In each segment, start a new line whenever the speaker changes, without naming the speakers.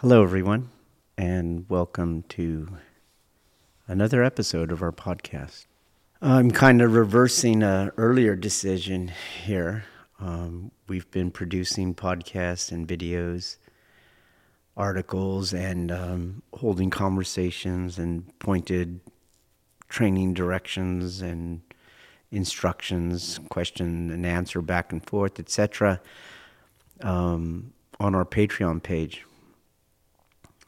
Hello, everyone, and welcome to another episode of our podcast. I'm kind of reversing an earlier decision here. Um, we've been producing podcasts and videos, articles, and um, holding conversations and pointed training directions and instructions, question and answer back and forth, etc., um, on our Patreon page.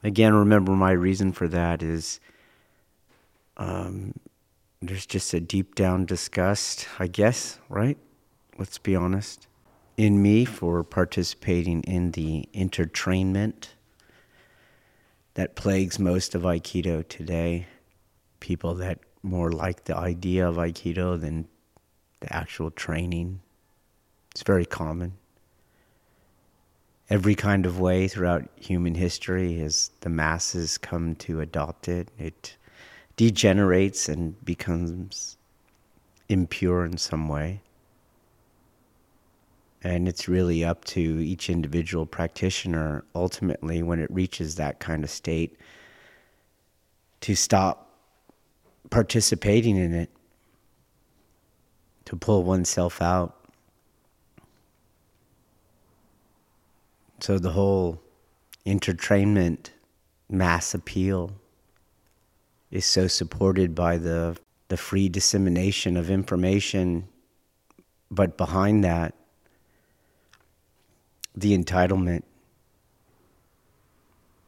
Again, remember my reason for that is um, there's just a deep down disgust, I guess, right? Let's be honest, in me for participating in the entertainment that plagues most of Aikido today. People that more like the idea of Aikido than the actual training. It's very common. Every kind of way throughout human history as the masses come to adopt it, it degenerates and becomes impure in some way. And it's really up to each individual practitioner ultimately when it reaches that kind of state to stop participating in it, to pull oneself out. So the whole entertainment mass appeal is so supported by the the free dissemination of information, but behind that, the entitlement,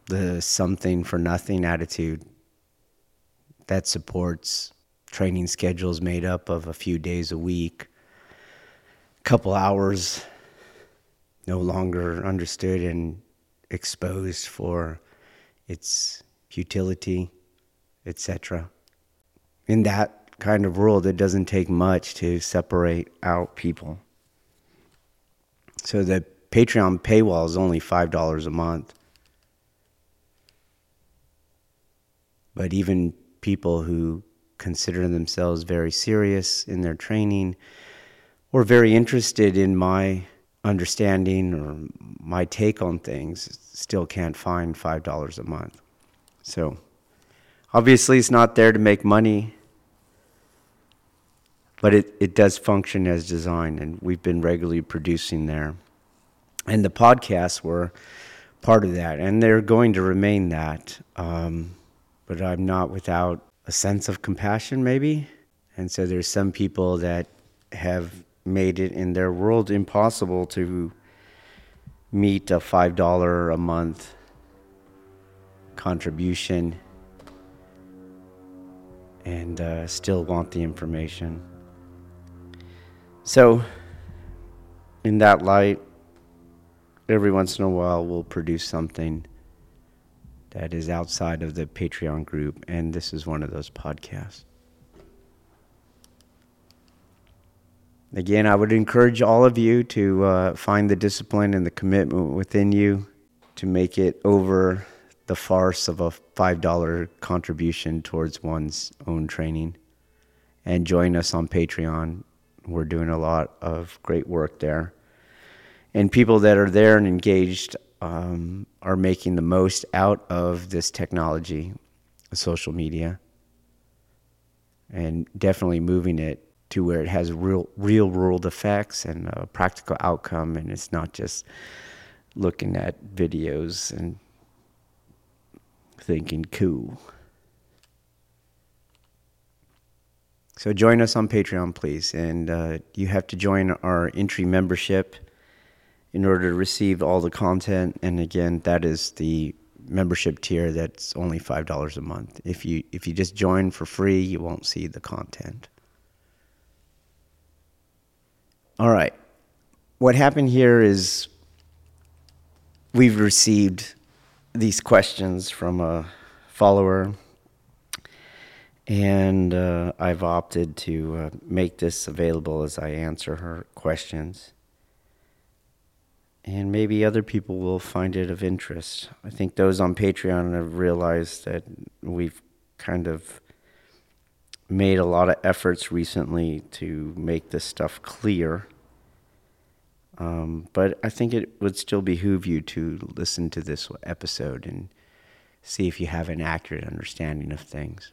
the something for nothing attitude that supports training schedules made up of a few days a week, a couple hours no longer understood and exposed for its futility, etc. In that kind of world, it doesn't take much to separate out people. So the Patreon paywall is only $5 a month. But even people who consider themselves very serious in their training or very interested in my understanding or my take on things still can't find $5 a month. So obviously, it's not there to make money, but it, it does function as designed, and we've been regularly producing there. And the podcasts were part of that, and they're going to remain that. Um, but I'm not without a sense of compassion, maybe. And so there's some people that have made it in their world impossible to meet a $5 a month contribution and uh, still want the information. So, in that light, every once in a while we'll produce something that is outside of the Patreon group, and this is one of those podcasts. Again, I would encourage all of you to uh, find the discipline and the commitment within you to make it over the farce of a $5 contribution towards one's own training. And join us on Patreon. We're doing a lot of great work there. And people that are there and engaged, um, are making the most out of this technology, social media, and definitely moving it to where it has real, real world effects and a practical outcome, and it's not just looking at videos and thinking cool. So join us on Patreon, please, and uh, you have to join our entry membership in order to receive all the content. And again, that is the membership tier that's only five dollars a month. If you if you just join for free, you won't see the content. All right. What happened here is we've received these questions from a follower, and uh, I've opted to uh, make this available as I answer her questions. And maybe other people will find it of interest. I think those on Patreon have realized that we've kind of made a lot of efforts recently to make this stuff clear. Um, but I think it would still behoove you to listen to this episode and see if you have an accurate understanding of things.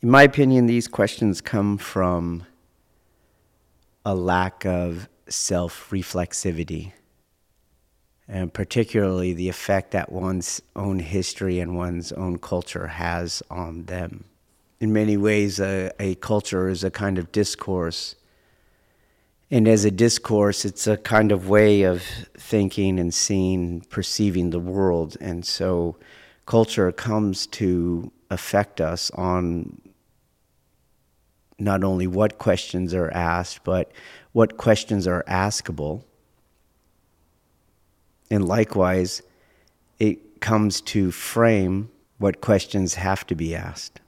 In my opinion, these questions come from a lack of self reflexivity, and particularly the effect that one's own history and one's own culture has on them. In many ways, a, a culture is a kind of discourse and as a discourse, it's a kind of way of thinking and seeing, perceiving the world. And so culture comes to affect us on not only what questions are asked, but what questions are askable. And likewise, it comes to frame what questions have to be asked.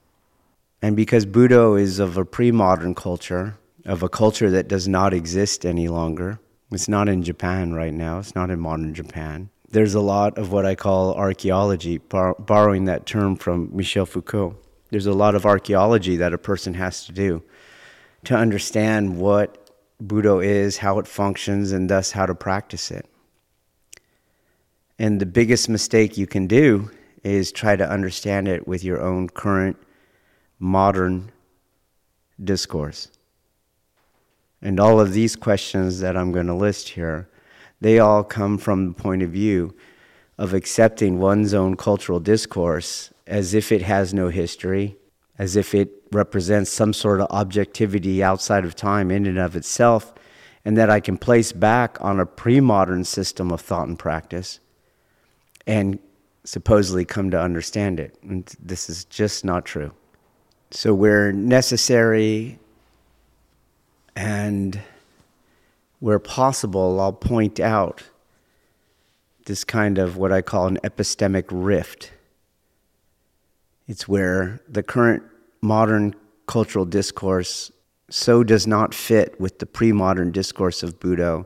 And because Budo is of a pre modern culture, of a culture that does not exist any longer. It's not in Japan right now, it's not in modern Japan. There's a lot of what I call archaeology, bar- borrowing that term from Michel Foucault. There's a lot of archaeology that a person has to do to understand what Budo is, how it functions, and thus how to practice it. And the biggest mistake you can do is try to understand it with your own current modern discourse. And all of these questions that I'm going to list here, they all come from the point of view of accepting one's own cultural discourse as if it has no history, as if it represents some sort of objectivity outside of time in and of itself, and that I can place back on a pre modern system of thought and practice and supposedly come to understand it. And this is just not true. So, where necessary and where possible, I'll point out this kind of what I call an epistemic rift. It's where the current modern cultural discourse so does not fit with the pre modern discourse of Budo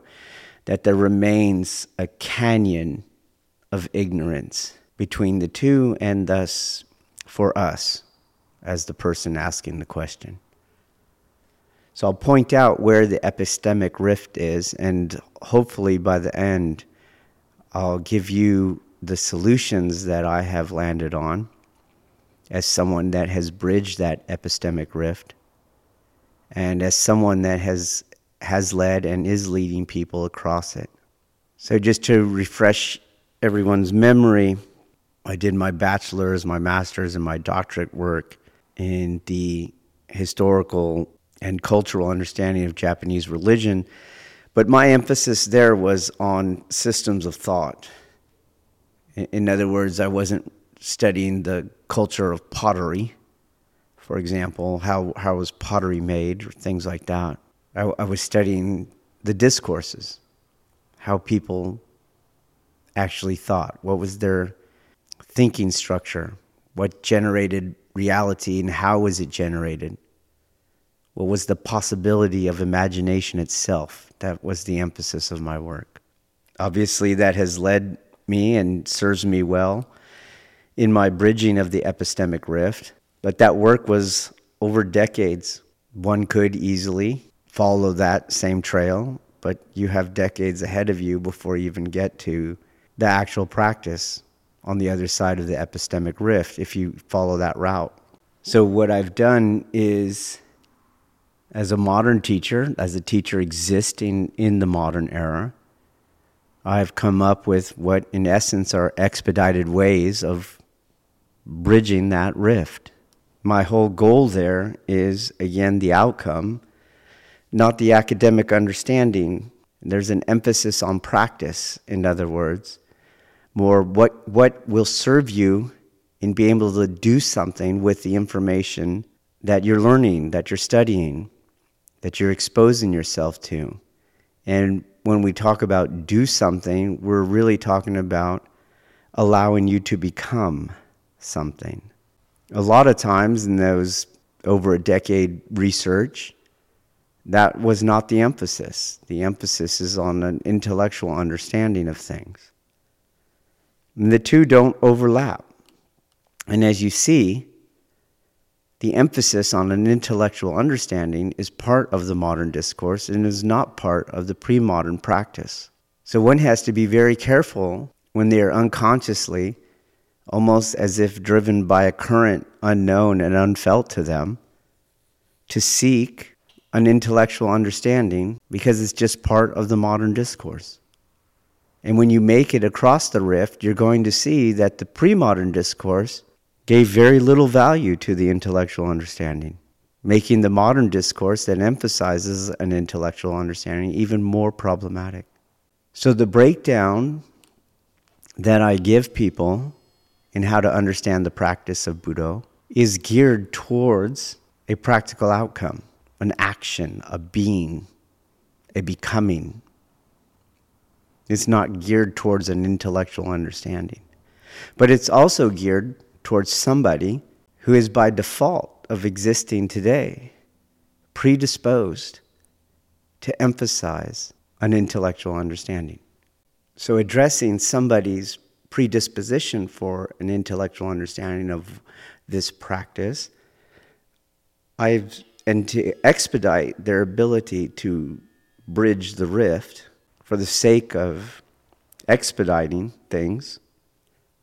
that there remains a canyon of ignorance between the two, and thus for us as the person asking the question. So I'll point out where the epistemic rift is, and hopefully by the end, I'll give you the solutions that I have landed on as someone that has bridged that epistemic rift and as someone that has has led and is leading people across it. So just to refresh everyone's memory, I did my bachelor's, my master's and my doctorate work in the historical and cultural understanding of Japanese religion. But my emphasis there was on systems of thought. In other words, I wasn't studying the culture of pottery, for example, how, how was pottery made, or things like that. I, I was studying the discourses, how people actually thought, what was their thinking structure, what generated reality, and how was it generated what was the possibility of imagination itself. That was the emphasis of my work. Obviously, that has led me and serves me well in my bridging of the epistemic rift, but that work was over decades. One could easily follow that same trail, but you have decades ahead of you before you even get to the actual practice on the other side of the epistemic rift if you follow that route. So, what I've done is as a modern teacher, as a teacher existing in the modern era, I've come up with what, in essence, are expedited ways of bridging that rift. My whole goal there is, again, the outcome, not the academic understanding. There's an emphasis on practice, in other words, more what, what will serve you in being able to do something with the information that you're learning, that you're studying that you're exposing yourself to. And when we talk about do something, we're really talking about allowing you to become something. A lot of times in those over a decade research, that was not the emphasis. The emphasis is on an intellectual understanding of things. The two don't overlap. And as you see, the emphasis on an intellectual understanding is part of the modern discourse and is not part of the pre modern practice. So one has to be very careful when they are unconsciously, almost as if driven by a current unknown and unfelt to them, to seek an intellectual understanding because it's just part of the modern discourse. And when you make it across the rift, you're going to see that the pre modern discourse gave very little value to the intellectual understanding, making the modern discourse that emphasizes an intellectual understanding even more problematic. So, the breakdown that I give people in how to understand the practice of Budo is geared towards a practical outcome, an action, a being, a becoming. It's not geared towards an intellectual understanding. But it's also geared towards somebody who is by default of existing today predisposed to emphasize an intellectual understanding. So, addressing somebody's predisposition for an intellectual understanding of this practice, I've and to expedite their ability to bridge the rift for the sake of expediting things,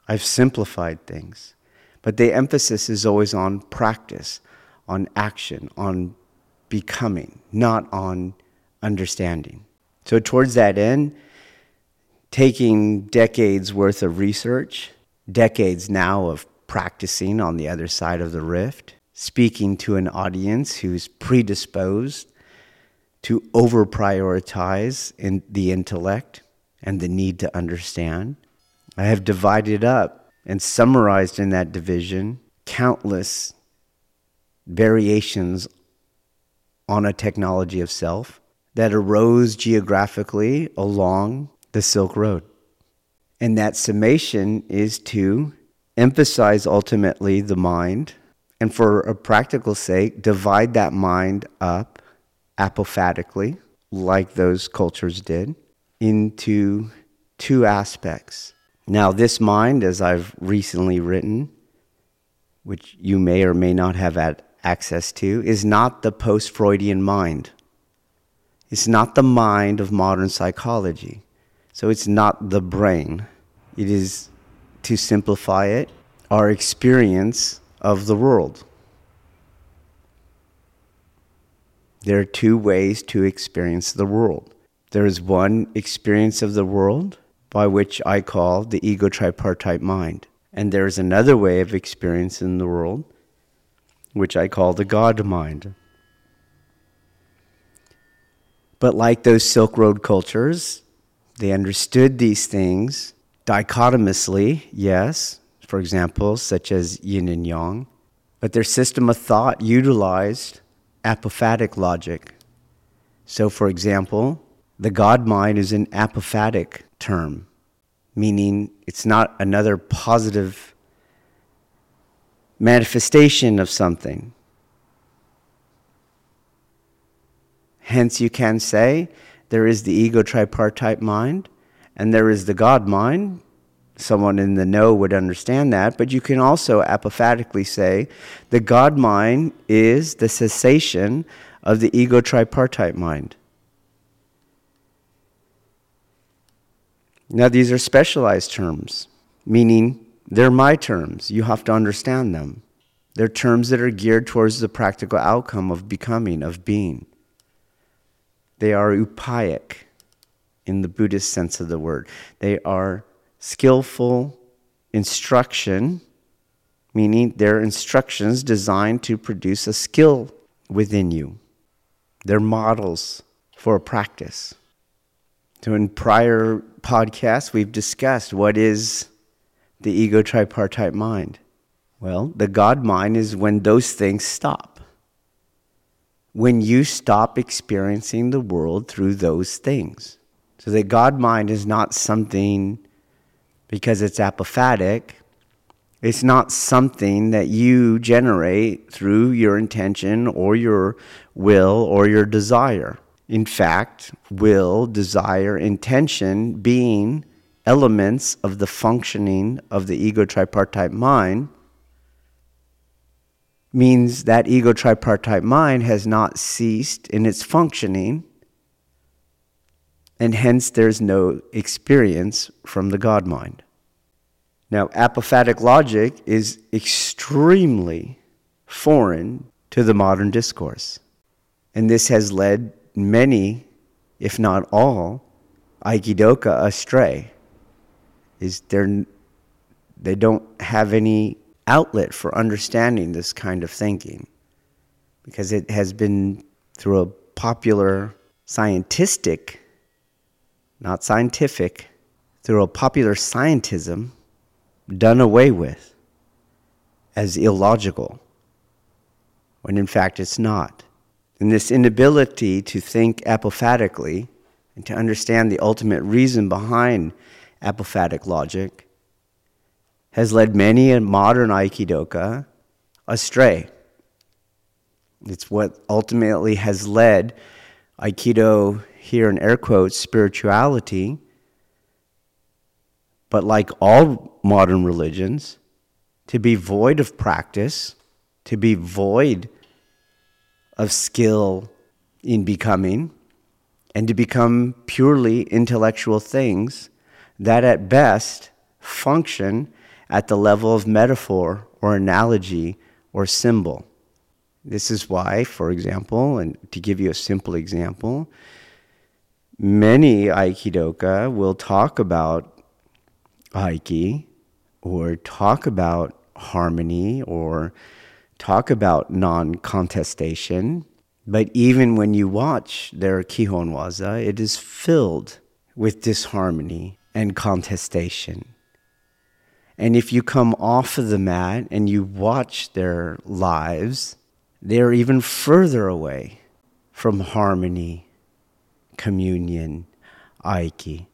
I've simplified things. But the emphasis is always on practice, on action, on becoming, not on understanding. So, towards that end, taking decades worth of research, decades now of practicing on the other side of the rift, speaking to an audience who's predisposed to over prioritize in the intellect and the need to understand. I have divided up and summarized in that division countless variations on a technology of self that arose geographically along the Silk Road. And that summation is to emphasize ultimately the mind, and for a practical sake, divide that mind up apophatically, like those cultures did, into two aspects now, this mind, as I've recently written, which you may or may not have had access to, is not the post Freudian mind. It's not the mind of modern psychology. So it's not the brain. It is, to simplify it, our experience of the world. There are two ways to experience the world. There is one experience of the world by which I call the ego tripartite mind. And there is another way of experiencing the world, which I call the God mind. But like those Silk Road cultures, they understood these things dichotomously, yes, for example, such as yin and yang, but their system of thought utilized apophatic logic. So, for example, the God mind is an apophatic term, meaning it's not another positive manifestation of something. Hence, you can say there is the ego tripartite mind and there is the God mind. Someone in the know would understand that, but you can also apophatically say the God mind is the cessation of the ego tripartite mind. Now, these are specialized terms, meaning they're my terms. You have to understand them. They're terms that are geared towards the practical outcome of becoming, of being. They are upayic in the Buddhist sense of the word. They are skillful instruction, meaning they're instructions designed to produce a skill within you. They're models for a practice. So, in prior podcasts, we've discussed what is the ego tripartite mind. Well, the God mind is when those things stop. When you stop experiencing the world through those things. So the God mind is not something because it's apophatic. It's not something that you generate through your intention or your will or your desire. In fact, will, desire, intention being elements of the functioning of the ego tripartite mind means that ego tripartite mind has not ceased in its functioning, and hence there's no experience from the God mind. Now, apophatic logic is extremely foreign to the modern discourse, and this has led many, if not all, Aikidoka astray. Is they they don't have any outlet for understanding this kind of thinking because it has been through a popular scientific, not scientific, through a popular scientism done away with as illogical, when in fact it's not. And this inability to think apophatically and to understand the ultimate reason behind apophatic logic has led many a modern Aikidoka astray. It's what ultimately has led Aikido, here in air quotes, spirituality, but like all modern religions, to be void of practice, to be void of skill in becoming, and to become purely intellectual things that at best function at the level of metaphor or analogy or symbol. This is why, for example, and to give you a simple example, many Aikidoka will talk about Aiki or talk about harmony or talk about non contestation. But even when you watch their Kihon Waza, it is filled with disharmony and contestation. And if you come off of the mat and you watch their lives, they're even further away from harmony, communion, aiki.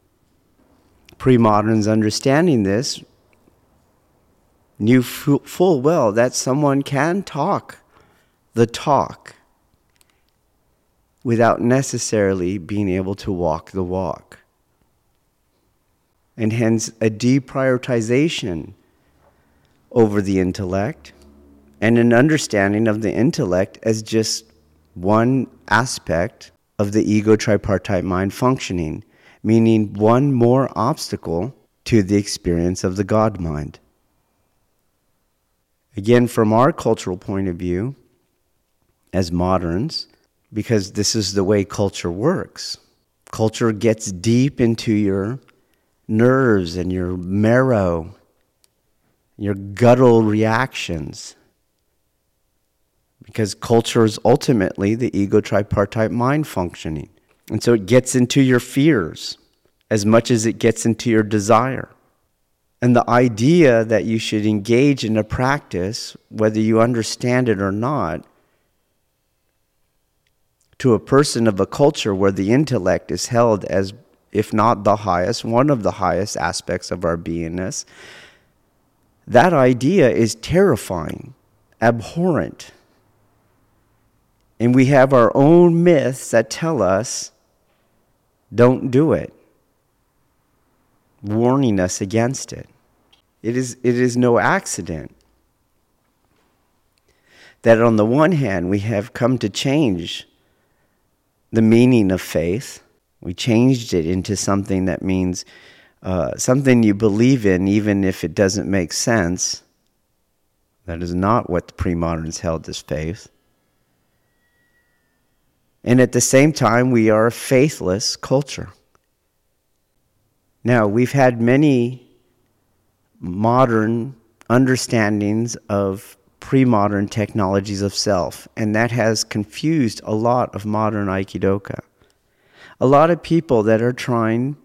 Pre moderns understanding this knew full well that someone can talk the talk without necessarily being able to walk the walk and hence a deprioritization over the intellect and an understanding of the intellect as just one aspect of the ego tripartite mind functioning, meaning one more obstacle to the experience of the God mind. Again, from our cultural point of view, as moderns, because this is the way culture works, culture gets deep into your nerves and your marrow, your guttural reactions. Because culture is ultimately the ego tripartite mind functioning. And so it gets into your fears as much as it gets into your desire. And the idea that you should engage in a practice, whether you understand it or not, to a person of a culture where the intellect is held as if not the highest, one of the highest aspects of our beingness, that idea is terrifying, abhorrent. And we have our own myths that tell us don't do it, warning us against it. It is, it is no accident that on the one hand we have come to change the meaning of faith we changed it into something that means uh, something you believe in, even if it doesn't make sense. That is not what the pre moderns held as faith. And at the same time, we are a faithless culture. Now, we've had many modern understandings of pre modern technologies of self, and that has confused a lot of modern Aikidoka a lot of people that are trying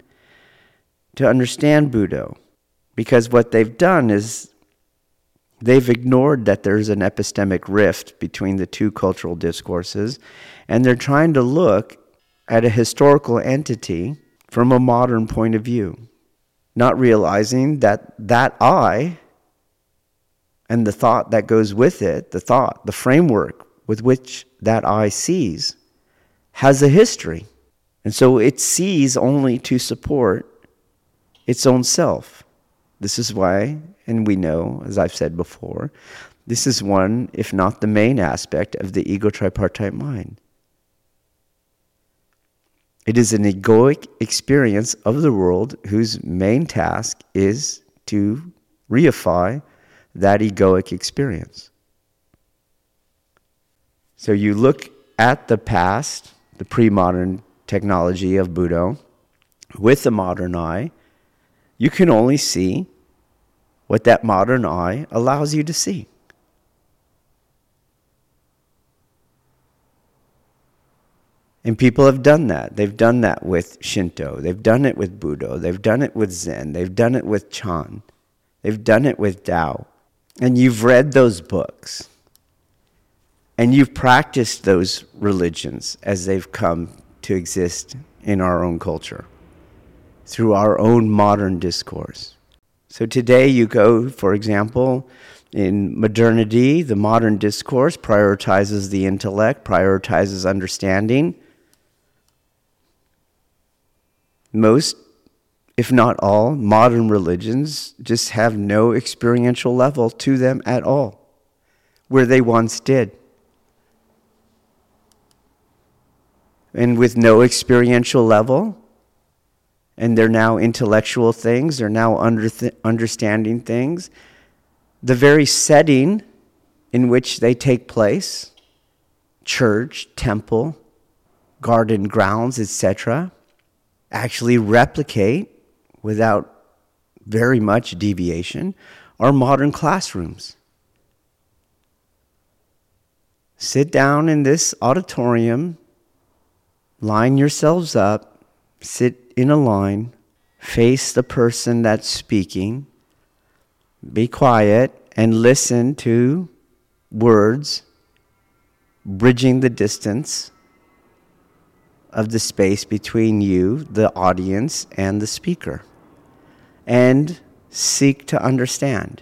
to understand Budo because what they've done is they've ignored that there's an epistemic rift between the two cultural discourses and they're trying to look at a historical entity from a modern point of view, not realizing that that I and the thought that goes with it, the thought, the framework with which that I sees, has a history. And so it sees only to support its own self. This is why, and we know, as I've said before, this is one, if not the main aspect of the ego tripartite mind. It is an egoic experience of the world whose main task is to reify that egoic experience. So you look at the past, the pre modern technology of Budo, with the modern eye, you can only see what that modern eye allows you to see. And people have done that. They've done that with Shinto. They've done it with Buddha. They've done it with Zen. They've done it with Chan. They've done it with Tao. And you've read those books. And you've practiced those religions as they've come to exist in our own culture through our own modern discourse. So today you go, for example, in modernity, the modern discourse prioritizes the intellect, prioritizes understanding most, if not all, modern religions just have no experiential level to them at all, where they once did. And with no experiential level, and they're now intellectual things, they're now under th- understanding things, the very setting in which they take place church, temple, garden grounds, etc actually replicate without very much deviation our modern classrooms. Sit down in this auditorium, line yourselves up, sit in a line, face the person that's speaking, be quiet, and listen to words bridging the distance of the space between you, the audience, and the speaker, and seek to understand.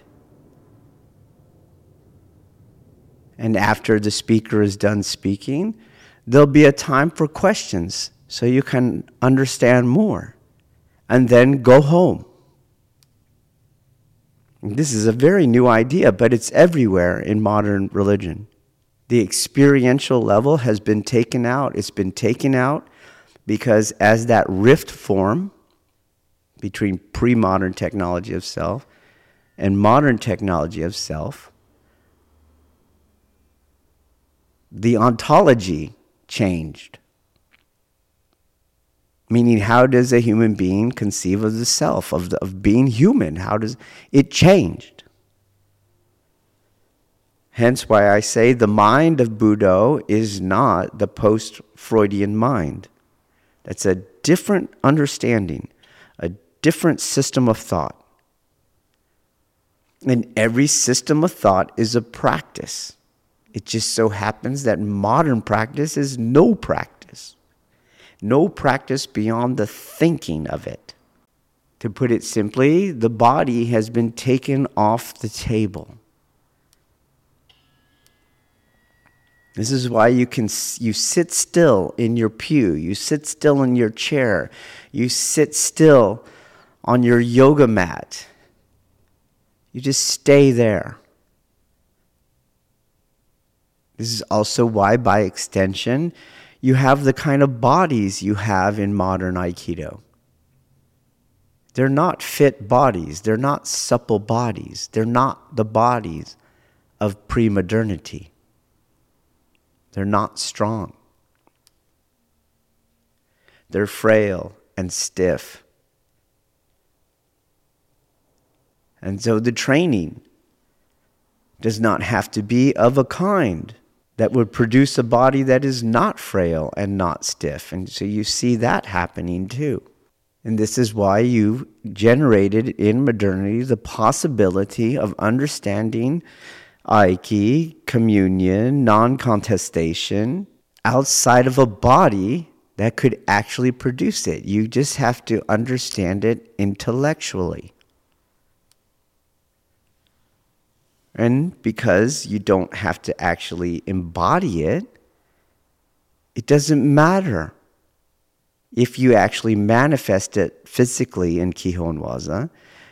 And after the speaker is done speaking, there'll be a time for questions so you can understand more. And then go home. This is a very new idea, but it's everywhere in modern religion. The experiential level has been taken out. It's been taken out because as that rift form between pre modern technology of self and modern technology of self, the ontology changed. Meaning, how does a human being conceive of the self, of, the, of being human? How does it changed? Hence, why I say the mind of Budo is not the post Freudian mind. That's a different understanding, a different system of thought. And every system of thought is a practice. It just so happens that modern practice is no practice, no practice beyond the thinking of it. To put it simply, the body has been taken off the table. This is why you can you sit still in your pew, you sit still in your chair, you sit still on your yoga mat. You just stay there. This is also why, by extension, you have the kind of bodies you have in modern Aikido. They're not fit bodies, they're not supple bodies, they're not the bodies of pre modernity. They're not strong. They're frail and stiff. And so the training does not have to be of a kind that would produce a body that is not frail and not stiff. And so you see that happening too. And this is why you generated in modernity the possibility of understanding Aiki, communion, non contestation, outside of a body that could actually produce it. You just have to understand it intellectually. And because you don't have to actually embody it, it doesn't matter if you actually manifest it physically in Kihon Waza,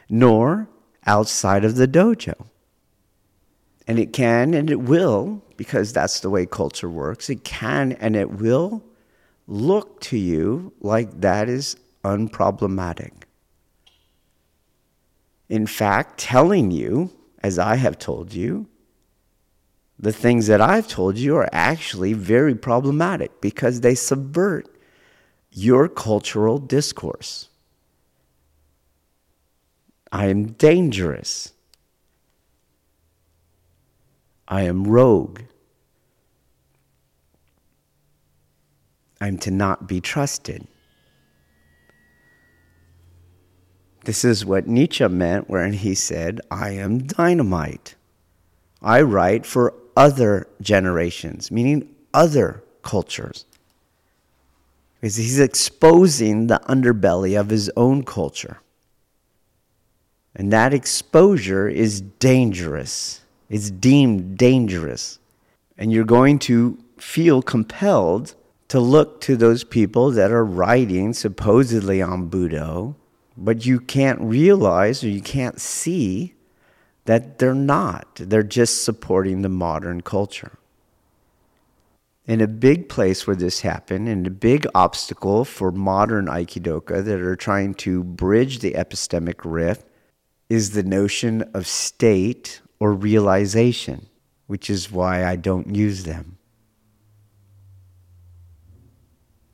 nor outside of the dojo. And it can and it will, because that's the way culture works, it can and it will look to you like that is unproblematic. In fact, telling you, as I have told you, the things that I've told you are actually very problematic because they subvert your cultural discourse. I am dangerous. I am rogue. I'm to not be trusted. This is what Nietzsche meant when he said, I am dynamite. I write for other generations, meaning other cultures. Because he's exposing the underbelly of his own culture. And that exposure is dangerous. It's deemed dangerous. And you're going to feel compelled to look to those people that are writing supposedly on Budo, but you can't realize or you can't see that they're not. They're just supporting the modern culture. And a big place where this happened, and a big obstacle for modern Aikidoka that are trying to bridge the epistemic rift, is the notion of state or realization, which is why I don't use them.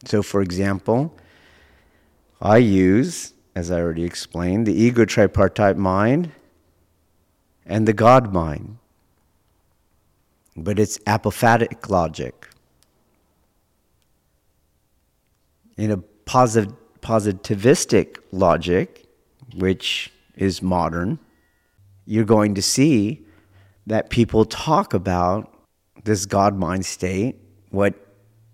So, for example, I use, as I already explained, the ego tripartite mind and the God mind. But it's apophatic logic. In a posit- positivistic logic, which is modern, you're going to see that people talk about this God mind state, what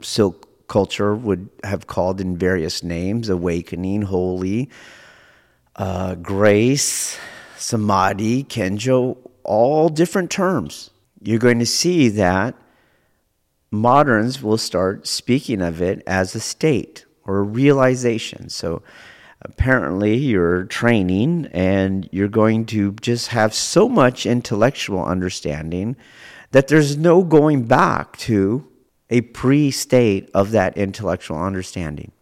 Silk culture would have called in various names awakening, holy, uh, grace, samadhi, kensho, all different terms. You're going to see that moderns will start speaking of it as a state or a realization. So apparently you're training and you're going to just have so much intellectual understanding that there's no going back to a pre state of that intellectual understanding.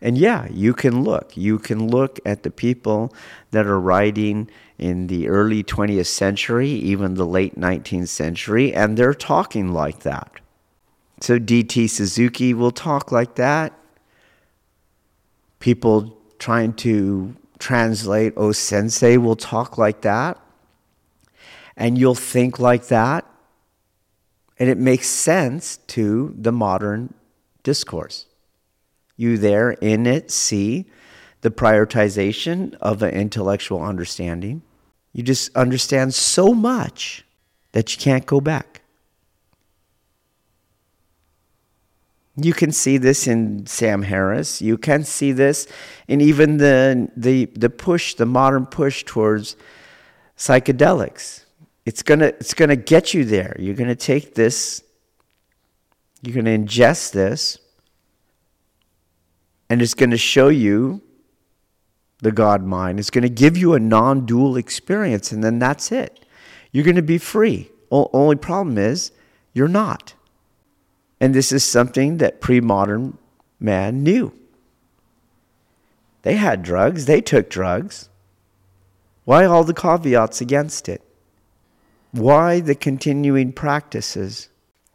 And yeah, you can look. You can look at the people that are writing in the early 20th century, even the late 19th century, and they're talking like that. So D.T. Suzuki will talk like that. People trying to translate O Sensei will talk like that. And you'll think like that. And it makes sense to the modern discourse. You there in it see the prioritization of an intellectual understanding. You just understand so much that you can't go back. You can see this in Sam Harris. You can see this in even the, the, the push, the modern push towards psychedelics. It's gonna it's gonna get you there. You're gonna take this, you're gonna ingest this, and it's gonna show you the God mind. It's gonna give you a non-dual experience, and then that's it. You're gonna be free. O- only problem is you're not. And this is something that pre-modern man knew. They had drugs, they took drugs. Why all the caveats against it? Why the continuing practices?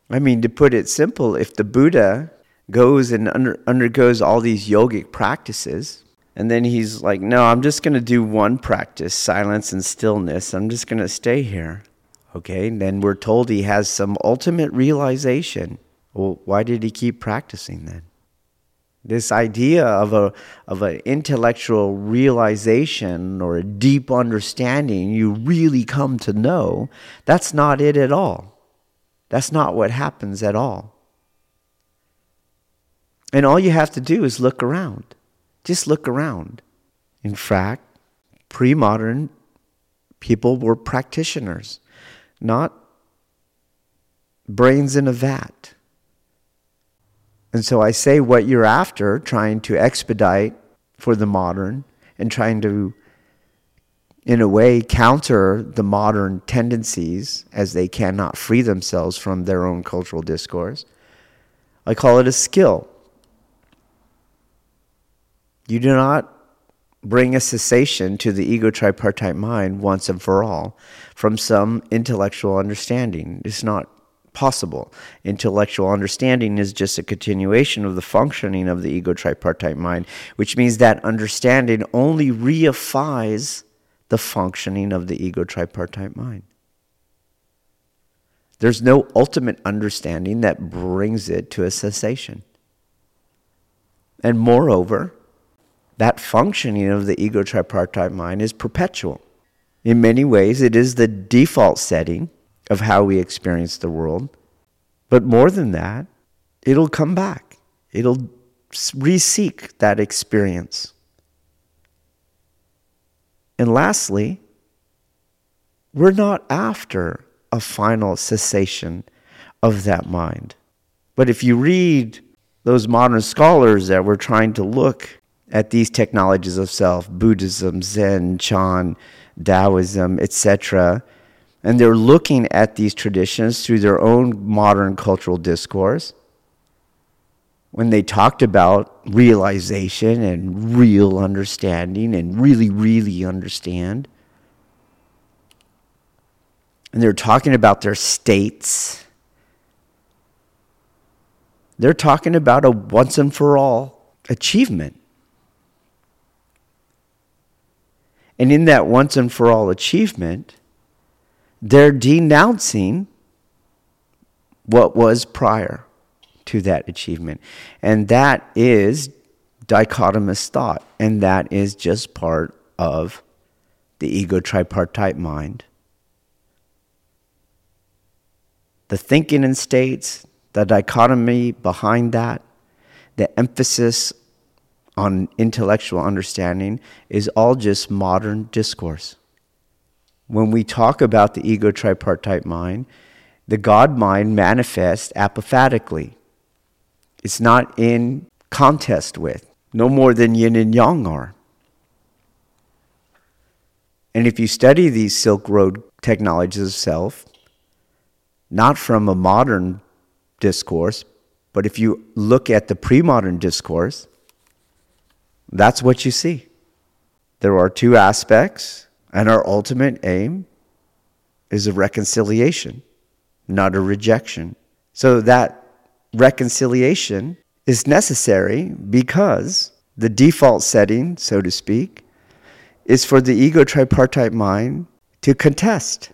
I mean, to put it simple, if the Buddha goes and under, undergoes all these yogic practices, and then he's like, no, I'm just going to do one practice, silence and stillness. I'm just going to stay here. Okay, and then we're told he has some ultimate realization. Well, why did he keep practicing then? This idea of a of an intellectual realization or a deep understanding you really come to know, that's not it at all. That's not what happens at all. And all you have to do is look around. Just look around. In fact, pre modern people were practitioners, not brains in a vat. And so I say what you're after, trying to expedite for the modern and trying to, in a way, counter the modern tendencies as they cannot free themselves from their own cultural discourse. I call it a skill. You do not bring a cessation to the ego tripartite mind once and for all from some intellectual understanding. It's not possible. Intellectual understanding is just a continuation of the functioning of the ego tripartite mind, which means that understanding only reifies the functioning of the ego tripartite mind. There's no ultimate understanding that brings it to a cessation. And moreover, that functioning of the ego tripartite mind is perpetual. In many ways, it is the default setting of how we experience the world. But more than that, it'll come back. It'll reseek that experience. And lastly, we're not after a final cessation of that mind. But if you read those modern scholars that were trying to look at these technologies of self, Buddhism, Zen, Chan, Taoism, etc., and they're looking at these traditions through their own modern cultural discourse. When they talked about realization and real understanding and really, really understand, and they're talking about their states, they're talking about a once and for all achievement. And in that once and for all achievement, they're denouncing what was prior to that achievement. And that is dichotomous thought. And that is just part of the ego tripartite mind. The thinking in states, the dichotomy behind that, the emphasis on intellectual understanding is all just modern discourse when we talk about the ego tripartite mind, the God mind manifests apophatically. It's not in contest with, no more than yin and yang are. And if you study these Silk Road technologies of self, not from a modern discourse, but if you look at the pre modern discourse, that's what you see. There are two aspects and our ultimate aim is a reconciliation, not a rejection. So that reconciliation is necessary because the default setting, so to speak, is for the ego tripartite mind to contest,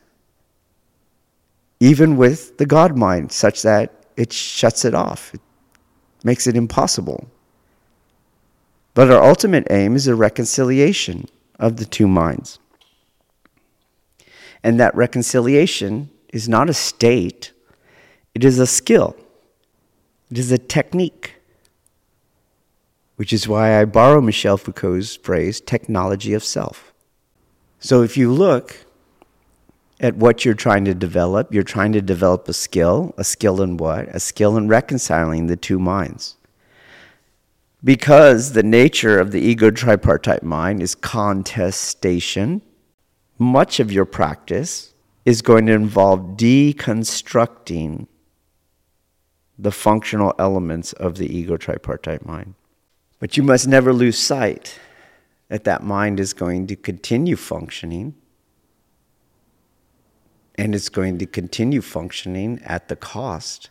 even with the God mind, such that it shuts it off, it makes it impossible. But our ultimate aim is a reconciliation of the two minds. And that reconciliation is not a state, it is a skill, it is a technique. Which is why I borrow Michel Foucault's phrase, technology of self. So if you look at what you're trying to develop, you're trying to develop a skill. A skill in what? A skill in reconciling the two minds. Because the nature of the ego tripartite mind is contestation, much of your practice is going to involve deconstructing the functional elements of the ego tripartite mind. But you must never lose sight that that mind is going to continue functioning and it's going to continue functioning at the cost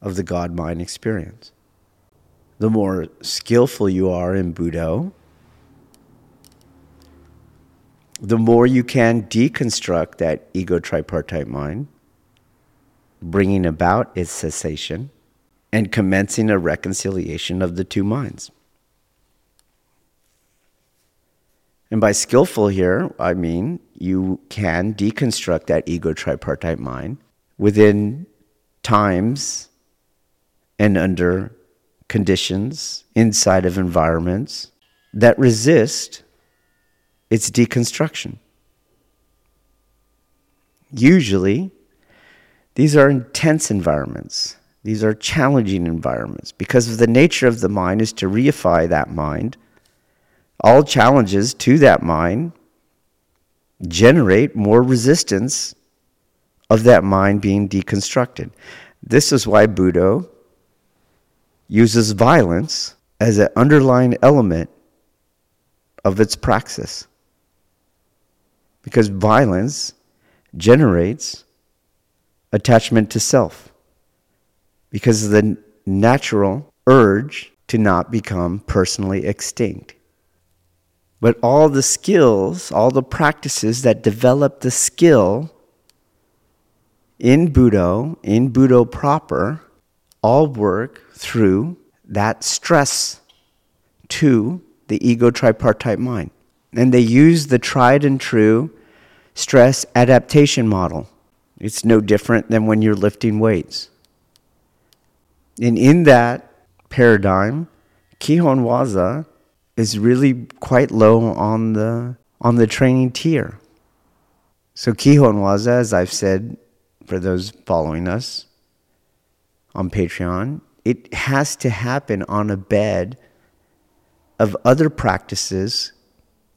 of the God mind experience. The more skillful you are in Budo, the more you can deconstruct that ego tripartite mind, bringing about its cessation and commencing a reconciliation of the two minds. And by skillful here, I mean you can deconstruct that ego tripartite mind within times and under conditions inside of environments that resist its deconstruction. Usually, these are intense environments. These are challenging environments because of the nature of the mind is to reify that mind. All challenges to that mind generate more resistance of that mind being deconstructed. This is why Budo uses violence as an underlying element of its praxis. Because violence generates attachment to self. Because of the natural urge to not become personally extinct. But all the skills, all the practices that develop the skill in Budo, in Budo proper, all work through that stress to the ego tripartite mind. And they use the tried and true stress adaptation model. It's no different than when you're lifting weights. And in that paradigm, Kihon Waza is really quite low on the on the training tier. So Kihon Waza, as I've said for those following us on Patreon, it has to happen on a bed of other practices,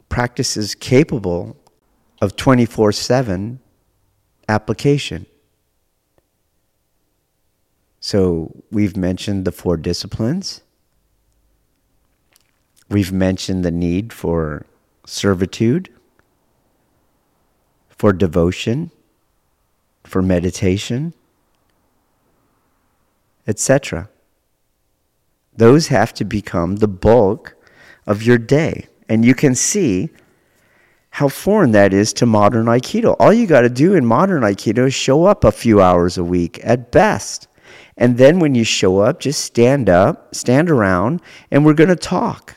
practices capable of 24 7 application. So we've mentioned the four disciplines. We've mentioned the need for servitude, for devotion, for meditation, etc. Those have to become the bulk of your day. And you can see how foreign that is to modern Aikido. All you got to do in modern Aikido is show up a few hours a week at best. And then when you show up, just stand up, stand around, and we're going to talk.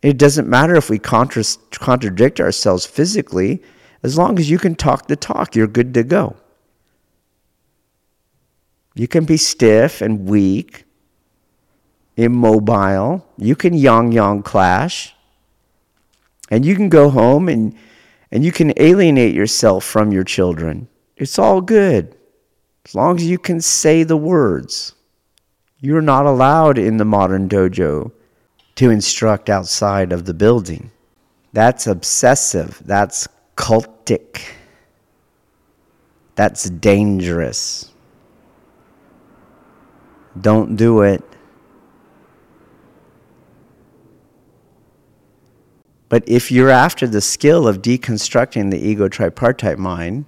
It doesn't matter if we contra- contradict ourselves physically, as long as you can talk the talk, you're good to go. You can be stiff and weak, immobile. You can yang yang clash. And you can go home and, and you can alienate yourself from your children. It's all good. As long as you can say the words. You're not allowed in the modern dojo to instruct outside of the building. That's obsessive. That's cultic. That's dangerous. Don't do it. But if you're after the skill of deconstructing the ego tripartite mind,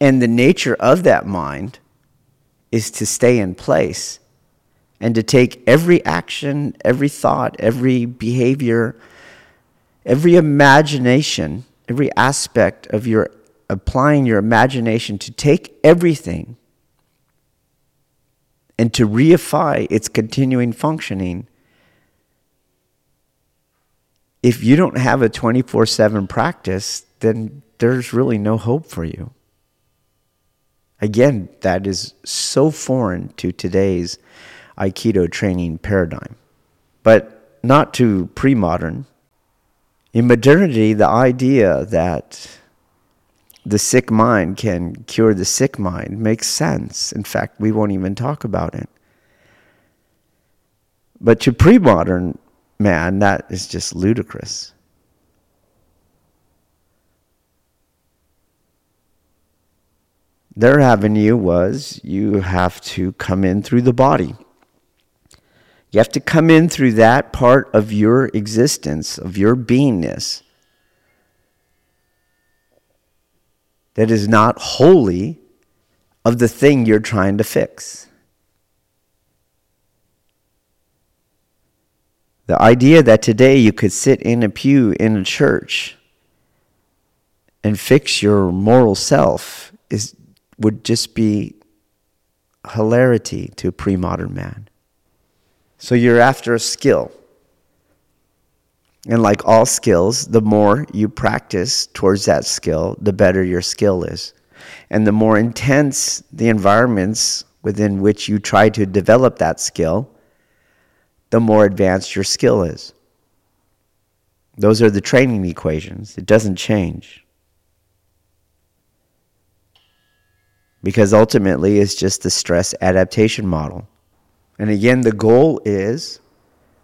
and the nature of that mind is to stay in place and to take every action, every thought, every behavior, every imagination, every aspect of your applying your imagination to take everything and to reify its continuing functioning. If you don't have a 24 7 practice, then there's really no hope for you. Again, that is so foreign to today's Aikido training paradigm, but not to pre modern. In modernity, the idea that the sick mind can cure the sick mind makes sense. In fact, we won't even talk about it. But to pre modern man, that is just ludicrous. Their avenue was you have to come in through the body. You have to come in through that part of your existence, of your beingness, that is not wholly of the thing you're trying to fix. The idea that today you could sit in a pew in a church and fix your moral self is, would just be hilarity to a pre modern man. So you're after a skill. And like all skills, the more you practice towards that skill, the better your skill is. And the more intense the environments within which you try to develop that skill, the more advanced your skill is. Those are the training equations. It doesn't change. Because ultimately, it's just the stress adaptation model. And again, the goal is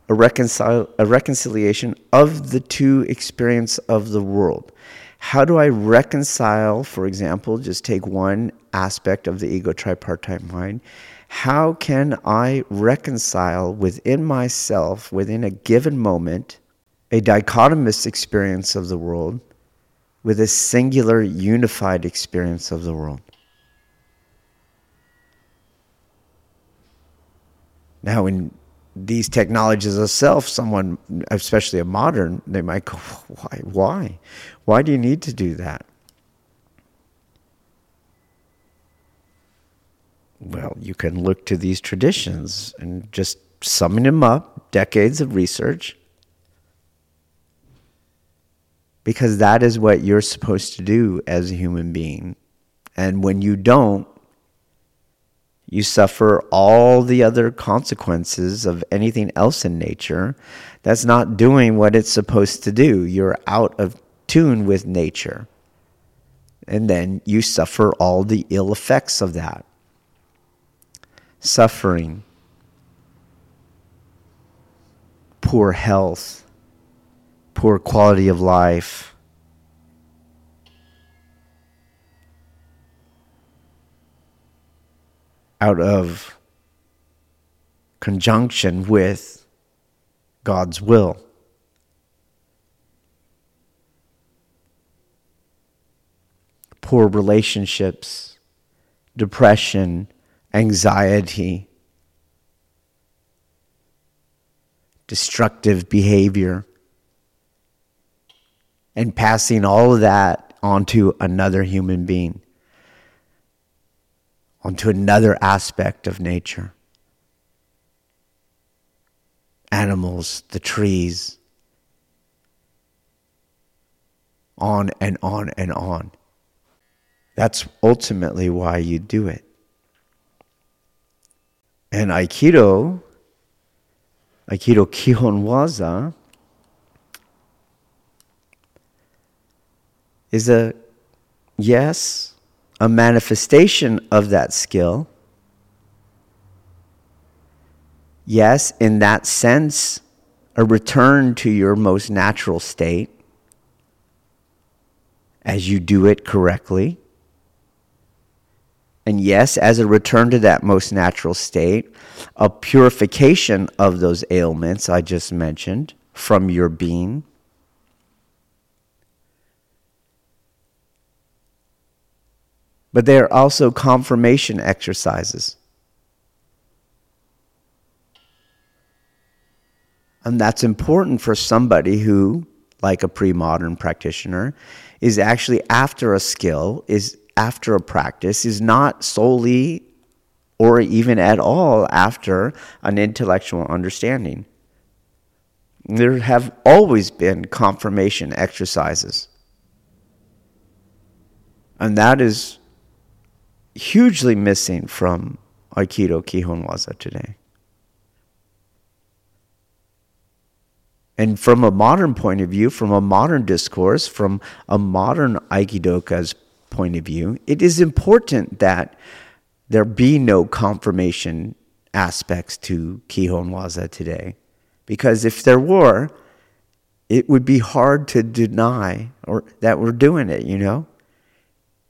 a, reconcile, a reconciliation of the two experience of the world. How do I reconcile, for example, just take one aspect of the ego tripartite mind? How can I reconcile within myself, within a given moment, a dichotomous experience of the world with a singular unified experience of the world? Now, in these technologies of self, someone, especially a modern, they might go, why? Why? Why do you need to do that? Well, you can look to these traditions and just summing them up, decades of research, because that is what you're supposed to do as a human being. And when you don't, you suffer all the other consequences of anything else in nature that's not doing what it's supposed to do. You're out of tune with nature. And then you suffer all the ill effects of that. Suffering, poor health, poor quality of life out of conjunction with God's will. Poor relationships, depression, anxiety, destructive behavior, and passing all of that onto another human being onto another aspect of nature. Animals, the trees, on and on and on. That's ultimately why you do it. And Aikido, Aikido Kihon Waza, is a yes, a manifestation of that skill. Yes, in that sense, a return to your most natural state as you do it correctly. And yes, as a return to that most natural state, a purification of those ailments I just mentioned from your being. but they are also confirmation exercises. And that's important for somebody who, like a pre modern practitioner, is actually after a skill, is after a practice, is not solely or even at all after an intellectual understanding. There have always been confirmation exercises. And that is hugely missing from Aikido Kihon Waza today. And from a modern point of view, from a modern discourse, from a modern Aikidoka's point of view, it is important that there be no confirmation aspects to Kihon Waza today. Because if there were, it would be hard to deny or that we're doing it, you know?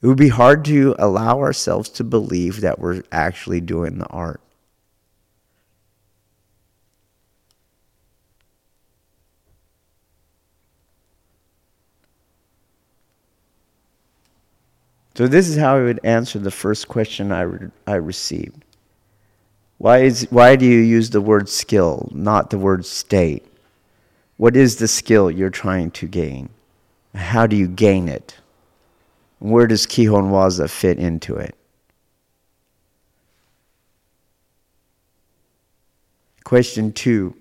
It would be hard to allow ourselves to believe that we're actually doing the art. So this is how I would answer the first question I, re- I received. Why, is, why do you use the word skill, not the word state? What is the skill you're trying to gain? How do you gain it? Where does Kihon Waza fit into it? Question two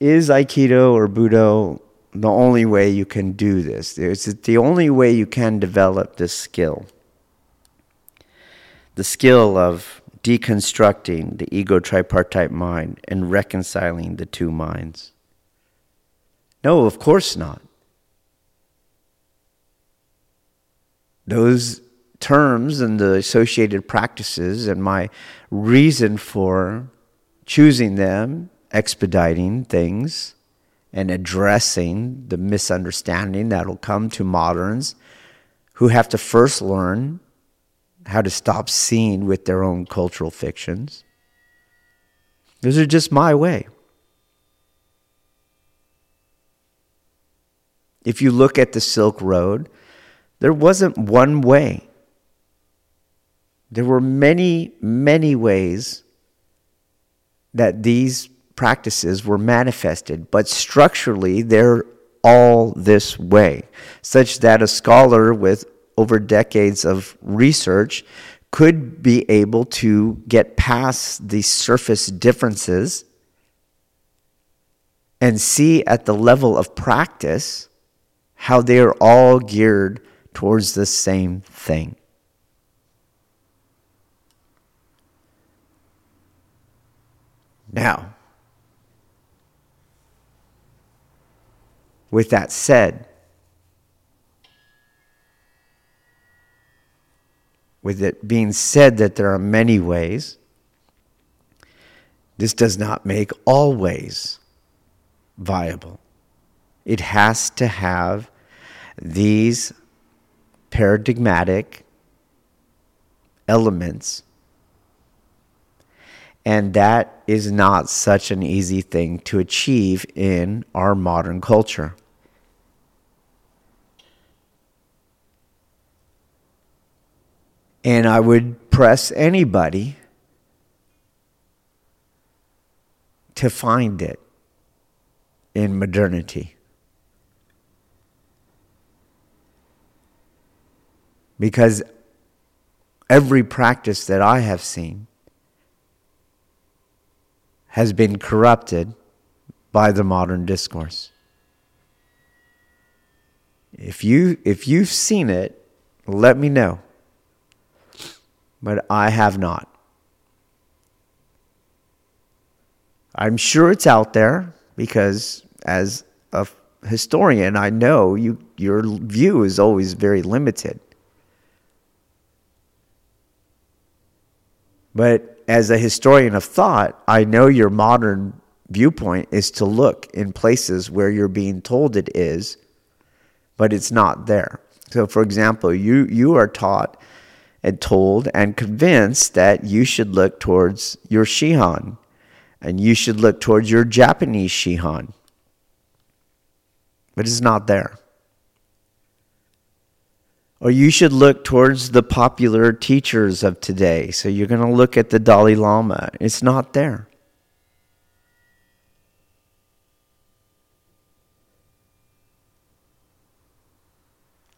Is Aikido or Budo the only way you can do this? Is the only way you can develop this skill? the skill of deconstructing the ego tripartite mind and reconciling the two minds. No, of course not. Those terms and the associated practices and my reason for choosing them, expediting things, and addressing the misunderstanding that'll come to moderns who have to first learn how to stop seeing with their own cultural fictions. Those are just my way. If you look at the Silk Road, there wasn't one way. There were many, many ways that these practices were manifested, but structurally they're all this way, such that a scholar with over decades of research could be able to get past the surface differences and see at the level of practice how they are all geared towards the same thing. Now, with that said, with it being said that there are many ways, this does not make all ways viable. It has to have these paradigmatic elements and that is not such an easy thing to achieve in our modern culture. And I would press anybody to find it in modernity. Because every practice that I have seen has been corrupted by the modern discourse. If you if you've seen it, let me know. But I have not. I'm sure it's out there because as a historian, I know you your view is always very limited. But as a historian of thought, I know your modern viewpoint is to look in places where you're being told it is, but it's not there. So, for example, you, you are taught and told and convinced that you should look towards your Shihan and you should look towards your Japanese Shihan, but it's not there. Or you should look towards the popular teachers of today. So you're going to look at the Dalai Lama. It's not there.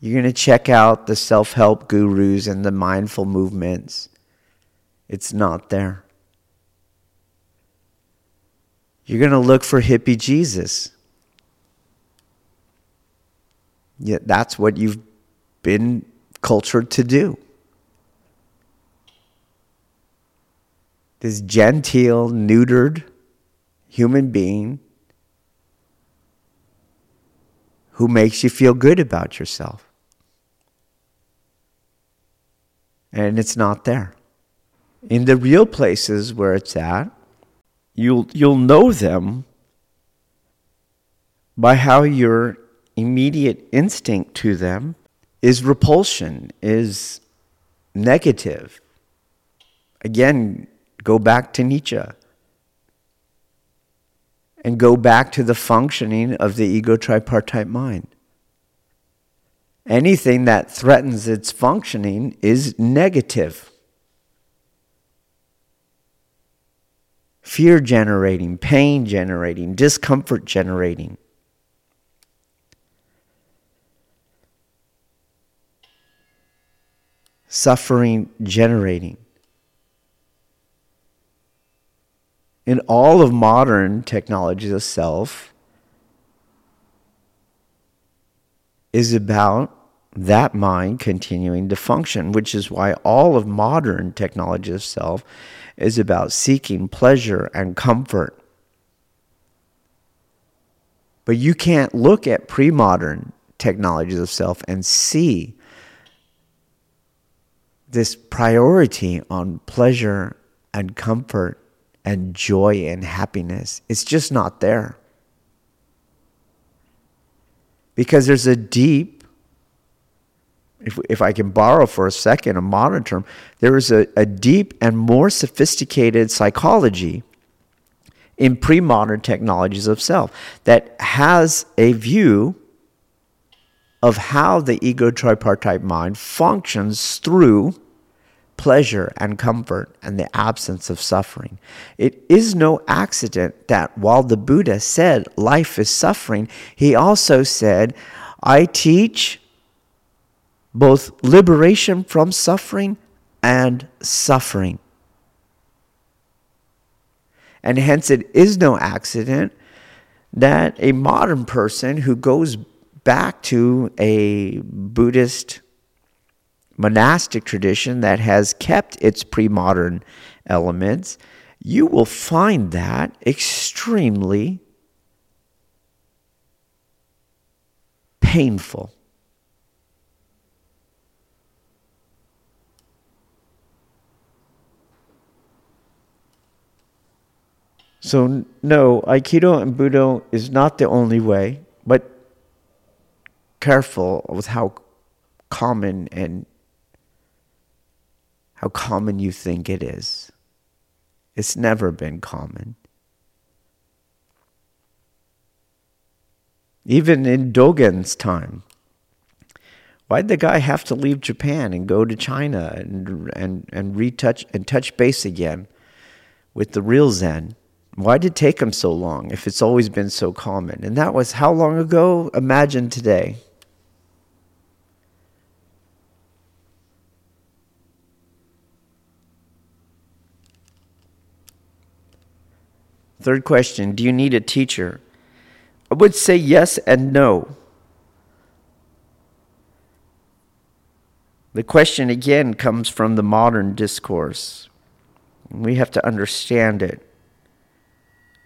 You're going to check out the self help gurus and the mindful movements. It's not there. You're going to look for hippie Jesus. Yeah, that's what you've been cultured to do. This genteel, neutered human being who makes you feel good about yourself. And it's not there. In the real places where it's at, you'll, you'll know them by how your immediate instinct to them is repulsion, is negative. Again, go back to Nietzsche and go back to the functioning of the ego tripartite mind. Anything that threatens its functioning is negative. Fear generating, pain generating, discomfort generating. suffering generating. In all of modern technologies of self is about that mind continuing to function, which is why all of modern technology of self is about seeking pleasure and comfort. But you can't look at pre modern technologies of self and see this priority on pleasure and comfort and joy and happiness. It's just not there. Because there's a deep if, if I can borrow for a second a modern term, there is a, a deep and more sophisticated psychology in pre modern technologies of self that has a view of how the ego tripartite mind functions through pleasure and comfort and the absence of suffering. It is no accident that while the Buddha said life is suffering, he also said, I teach both liberation from suffering and suffering. And hence, it is no accident that a modern person who goes back to a Buddhist monastic tradition that has kept its pre modern elements, you will find that extremely painful. So, no, Aikido and Budo is not the only way, but careful with how common and how common you think it is. It's never been common. Even in Dogen's time, why'd the guy have to leave Japan and go to China and and and retouch and touch base again with the real Zen? Why did it take him so long if it's always been so common? And that was how long ago? Imagine today. Third question Do you need a teacher? I would say yes and no. The question again comes from the modern discourse. We have to understand it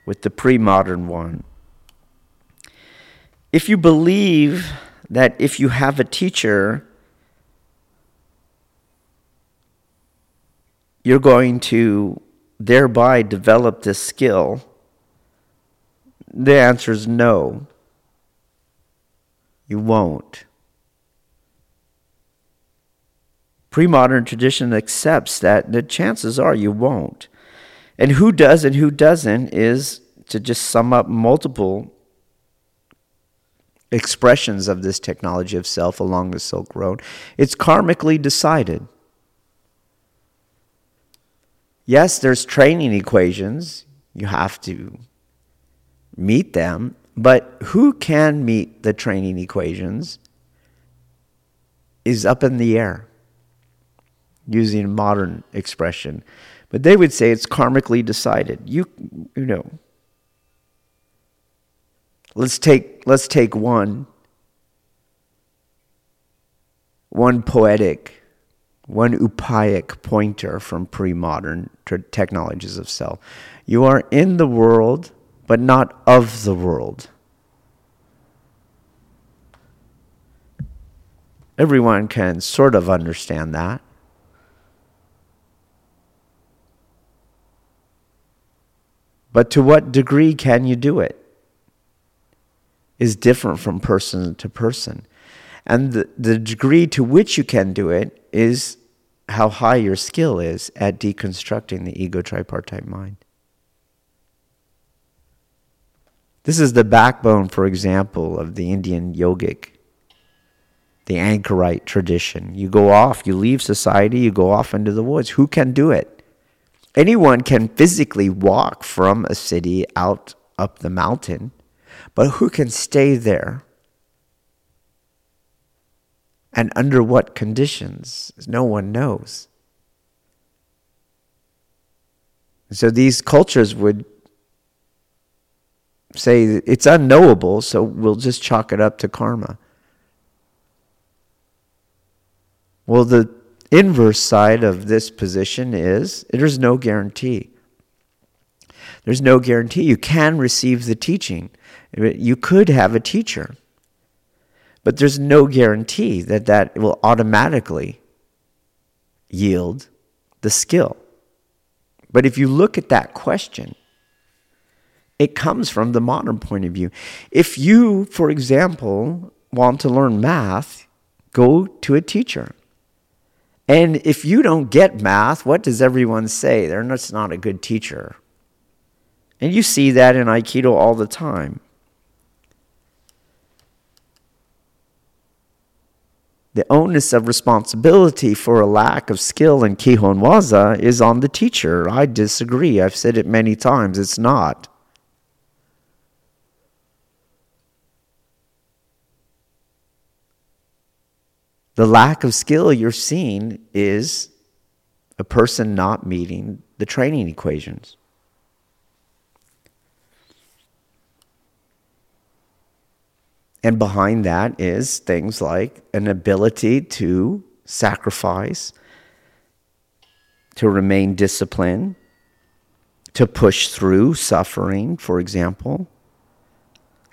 with the pre modern one. If you believe that if you have a teacher, you're going to thereby develop this skill, the answer is no. You won't. Pre modern tradition accepts that the chances are you won't. And who does and who doesn't is to just sum up multiple expressions of this technology of self along the Silk Road. It's karmically decided. Yes, there's training equations. You have to meet them. But who can meet the training equations is up in the air, using modern expression. But they would say it's karmically decided. You, you know. Let's take, let's take one, one poetic, one upayic pointer from pre modern technologies of self. You are in the world, but not of the world. Everyone can sort of understand that. But to what degree can you do it? Is different from person to person. And the, the degree to which you can do it is how high your skill is at deconstructing the ego tripartite mind. This is the backbone, for example, of the Indian yogic, the anchorite tradition. You go off, you leave society, you go off into the woods. Who can do it? Anyone can physically walk from a city out up the mountain, but who can stay there? And under what conditions? No one knows. So these cultures would say it's unknowable, so we'll just chalk it up to karma. Well, the inverse side of this position is there's no guarantee. There's no guarantee you can receive the teaching. You could have a teacher, but there's no guarantee that that will automatically yield the skill. But if you look at that question, it comes from the modern point of view. If you, for example, want to learn math, go to a teacher. And if you don't get math, what does everyone say? They're just not a good teacher. And you see that in Aikido all the time. The onus of responsibility for a lack of skill in Kihon Waza is on the teacher. I disagree. I've said it many times. It's not. The lack of skill you're seeing is a person not meeting the training equations. And behind that is things like an ability to sacrifice, to remain disciplined, to push through suffering, for example,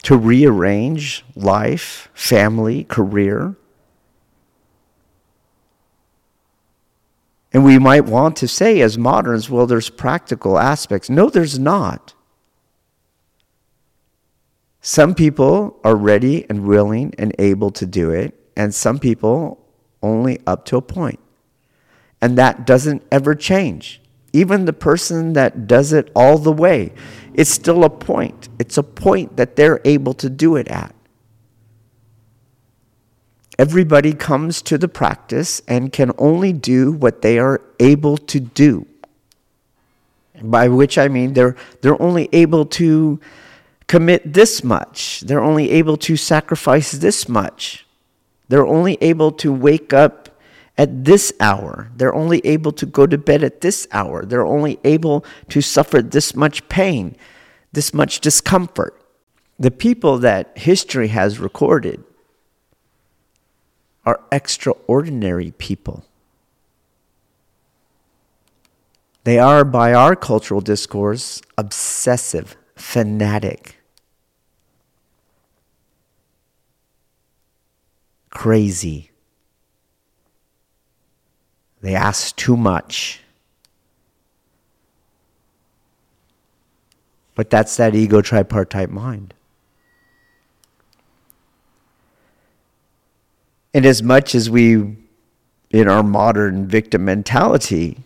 to rearrange life, family, career And we might want to say, as moderns, well, there's practical aspects. No, there's not. Some people are ready and willing and able to do it, and some people only up to a point. And that doesn't ever change. Even the person that does it all the way, it's still a point. It's a point that they're able to do it at. Everybody comes to the practice and can only do what they are able to do. By which I mean they're, they're only able to commit this much, they're only able to sacrifice this much, they're only able to wake up at this hour, they're only able to go to bed at this hour, they're only able to suffer this much pain, this much discomfort. The people that history has recorded are extraordinary people. They are, by our cultural discourse, obsessive, fanatic, crazy. They ask too much. But that's that ego tripartite mind. And as much as we, in our modern victim mentality,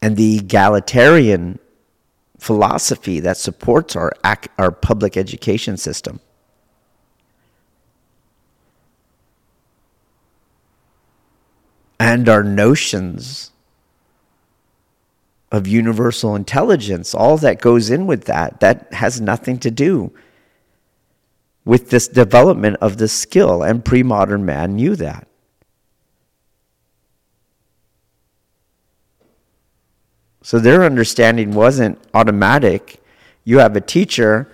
and the egalitarian philosophy that supports our, our public education system. And our notions of universal intelligence, all that goes in with that, that has nothing to do with this development of this skill, and pre modern man knew that. So their understanding wasn't automatic. You have a teacher,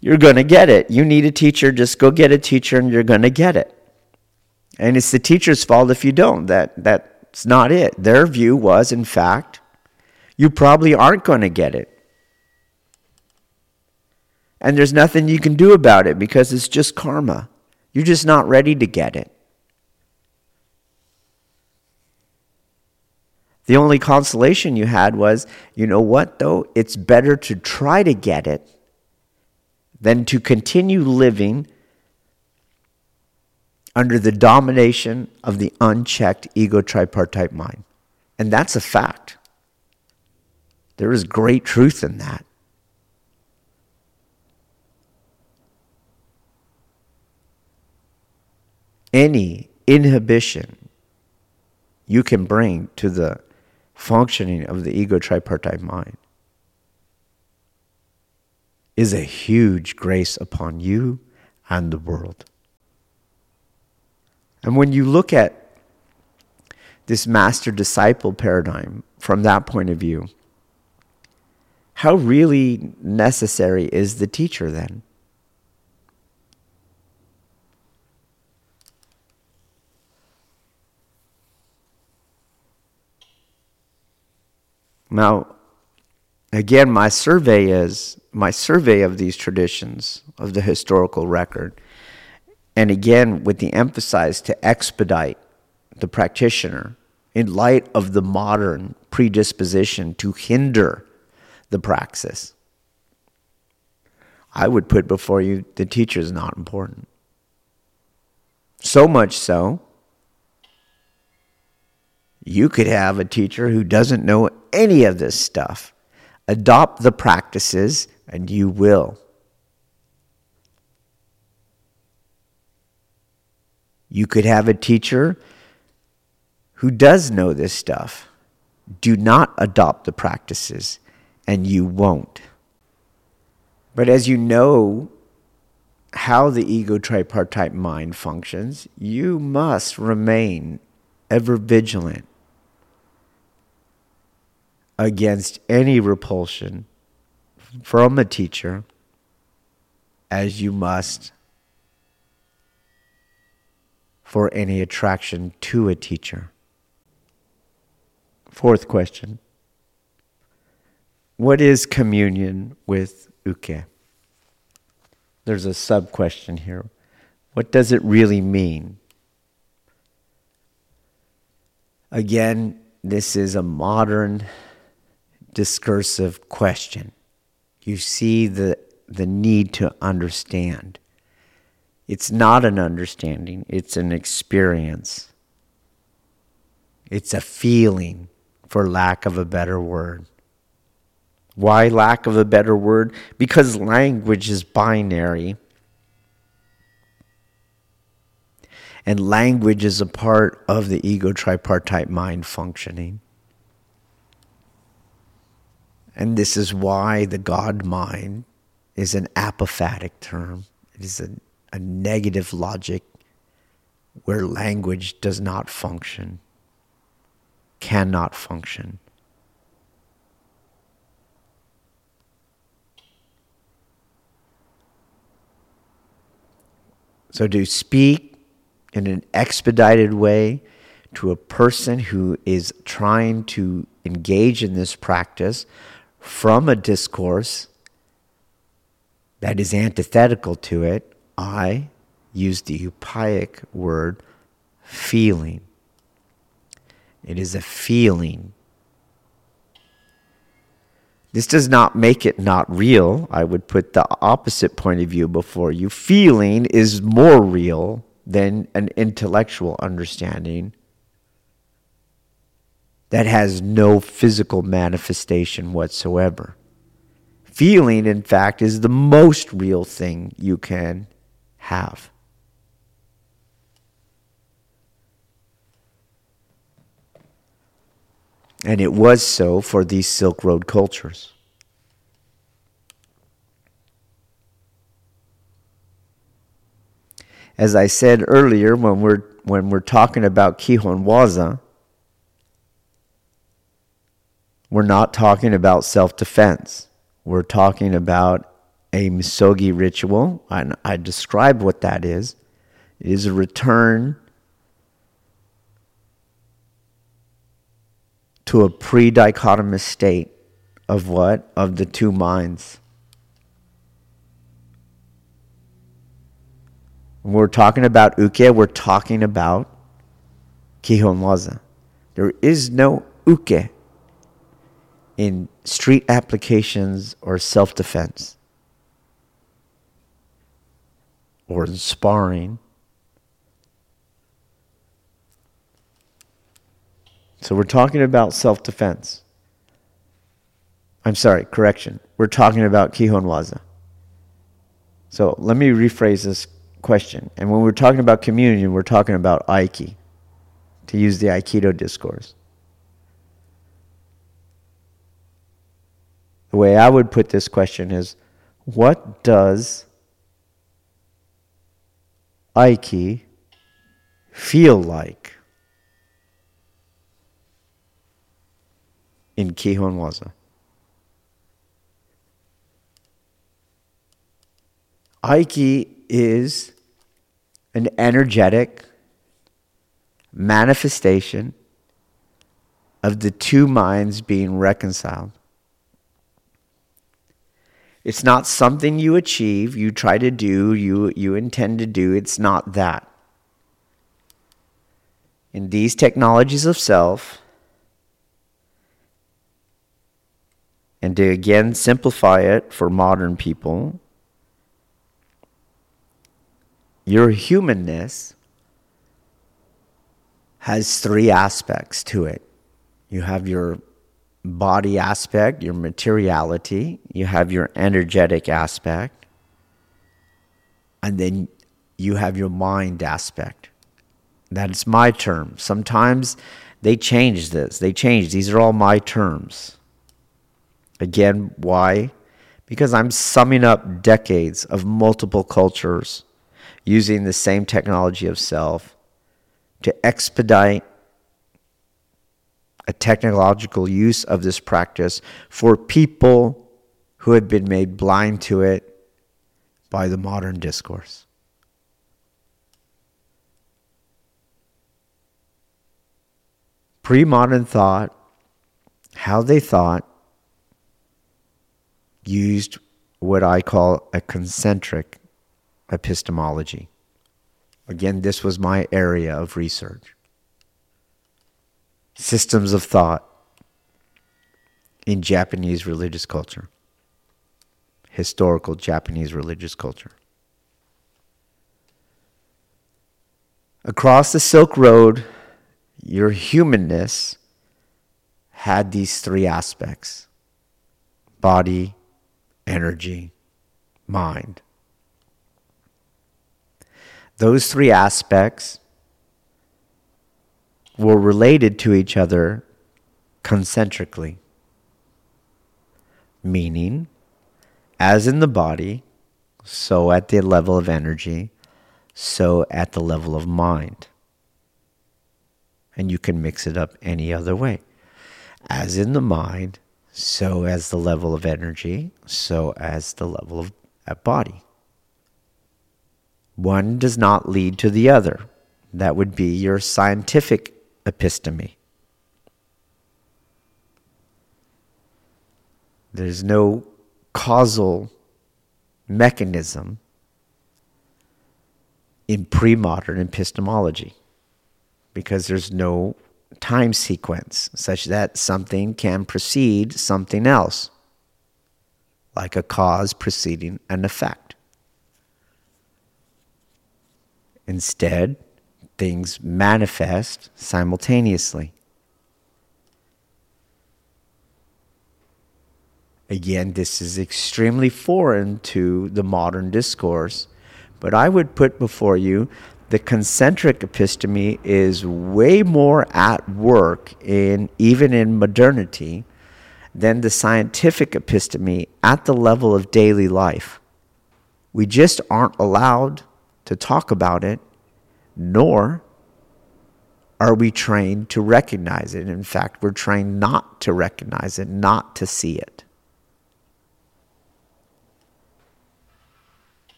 you're going to get it. You need a teacher, just go get a teacher and you're going to get it. And it's the teacher's fault if you don't. That that's not it. Their view was in fact you probably aren't going to get it. And there's nothing you can do about it because it's just karma. You're just not ready to get it. The only consolation you had was, you know what, though? It's better to try to get it than to continue living under the domination of the unchecked ego tripartite mind. And that's a fact. There is great truth in that. Any inhibition you can bring to the functioning of the ego tripartite mind is a huge grace upon you and the world. And when you look at this master disciple paradigm from that point of view, how really necessary is the teacher then? Now, again, my survey is my survey of these traditions of the historical record, and again, with the emphasis to expedite the practitioner in light of the modern predisposition to hinder the praxis. I would put before you the teacher is not important. So much so, you could have a teacher who doesn't know any of this stuff. Adopt the practices, and you will. You could have a teacher who does know this stuff. Do not adopt the practices, and you won't. But as you know how the ego tripartite mind functions, you must remain ever vigilant against any repulsion from a teacher, as you must for any attraction to a teacher. Fourth question What is communion with uke? There's a sub question here. What does it really mean? Again, this is a modern discursive question. You see the, the need to understand. It's not an understanding, it's an experience. It's a feeling, for lack of a better word. Why lack of a better word? Because language is binary. And language is a part of the ego tripartite mind functioning. And this is why the God mind is an apophatic term. It is a, a negative logic where language does not function, cannot function. So to speak in an expedited way to a person who is trying to engage in this practice from a discourse that is antithetical to it, I use the upayic word feeling. It is a feeling. This does not make it not real. I would put the opposite point of view before you. Feeling is more real than an intellectual understanding that has no physical manifestation whatsoever. Feeling, in fact, is the most real thing you can have. And it was so for these Silk Road cultures. As I said earlier, when we're, when we're talking about Kihon Waza, we're not talking about self defense. We're talking about a misogi ritual. And I describe what that is. It is a return to a pre dichotomous state of what? Of the two minds. When we're talking about uke, we're talking about kihon waza. There is no uke in street applications or self defense or in sparring. So we're talking about self defense. I'm sorry, correction. We're talking about Kihon Waza. So let me rephrase this question. And when we're talking about communion, we're talking about Aiki, to use the Aikido discourse. The way I would put this question is what does Aiki feel like in Kihon Waza? Aiki is an energetic manifestation of the two minds being reconciled. It's not something you achieve, you try to do, you, you intend to do. It's not that. In these technologies of self, and to again simplify it for modern people, your humanness has three aspects to it. You have your body aspect, your materiality, you have your energetic aspect, and then you have your mind aspect. That's my term. Sometimes they change this. They change. These are all my terms. Again, why? Because I'm summing up decades of multiple cultures using the same technology of self to expedite a technological use of this practice for people who have been made blind to it by the modern discourse. Pre modern thought, how they thought, used what I call a concentric epistemology. Again, this was my area of research. Systems of thought in Japanese religious culture, historical Japanese religious culture. Across the Silk Road, your humanness had these three aspects body, energy, mind. Those three aspects were related to each other concentrically, meaning, as in the body, so at the level of energy, so at the level of mind. And you can mix it up any other way. As in the mind, so as the level of energy, so as the level of body. One does not lead to the other. That would be your scientific episteme. There's no causal mechanism in pre modern epistemology because there's no time sequence such that something can precede something else, like a cause preceding an effect. Instead, things manifest simultaneously. Again, this is extremely foreign to the modern discourse, but I would put before you the concentric episteme is way more at work in even in modernity than the scientific episteme at the level of daily life. We just aren't allowed to talk about it, nor are we trained to recognize it. In fact, we're trained not to recognize it, not to see it.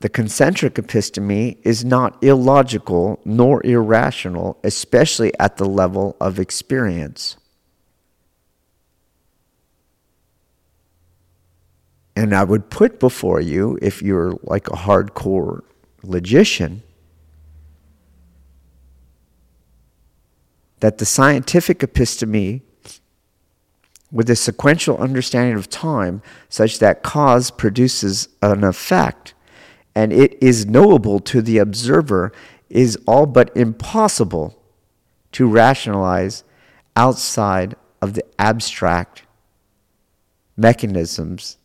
The concentric episteme is not illogical nor irrational, especially at the level of experience. And I would put before you, if you're like a hardcore logician, that the scientific episteme, with a sequential understanding of time, such that cause produces an effect, and it is knowable to the observer, is all but impossible to rationalize outside of the abstract mechanisms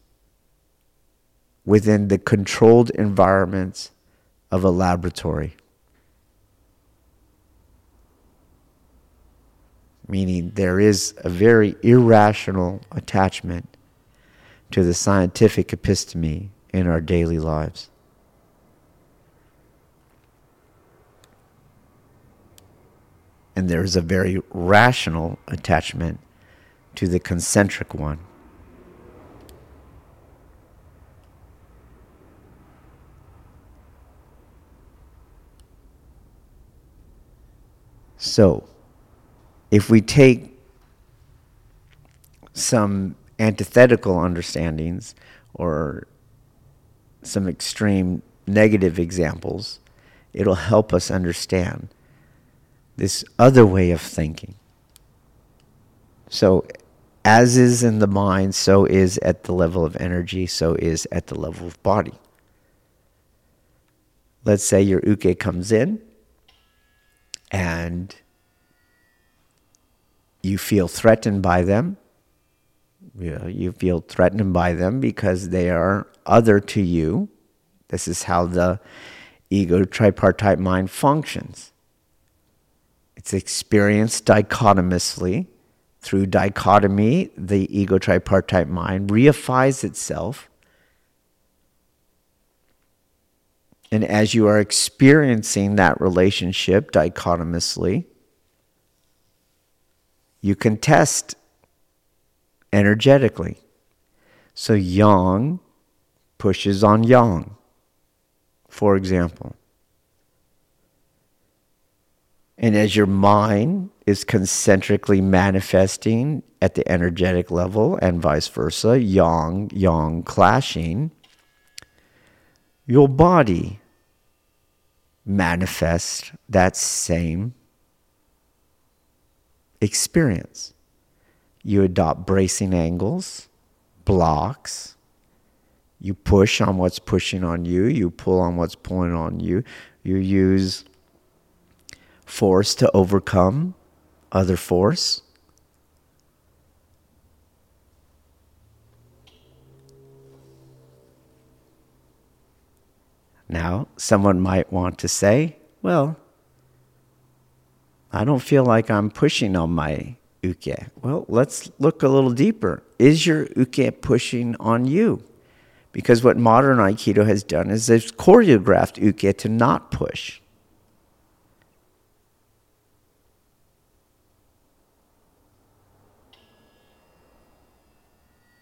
within the controlled environments of a laboratory. Meaning, there is a very irrational attachment to the scientific episteme in our daily lives. and there is a very rational attachment to the concentric one. So, if we take some antithetical understandings or some extreme negative examples, it'll help us understand this other way of thinking. So, as is in the mind, so is at the level of energy, so is at the level of body. Let's say your uke comes in and you feel threatened by them. You, know, you feel threatened by them because they are other to you. This is how the ego tripartite mind functions. It's experienced dichotomously. Through dichotomy, the ego tripartite mind reifies itself. And as you are experiencing that relationship dichotomously, you can test energetically. So yang pushes on yang, for example. And as your mind is concentrically manifesting at the energetic level and vice versa, yang, yang clashing, your body manifests that same experience. You adopt bracing angles, blocks. You push on what's pushing on you. You pull on what's pulling on you. You use force to overcome other force. Now, someone might want to say, well, I don't feel like I'm pushing on my uke. Well, let's look a little deeper. Is your uke pushing on you? Because what modern Aikido has done is they've choreographed uke to not push.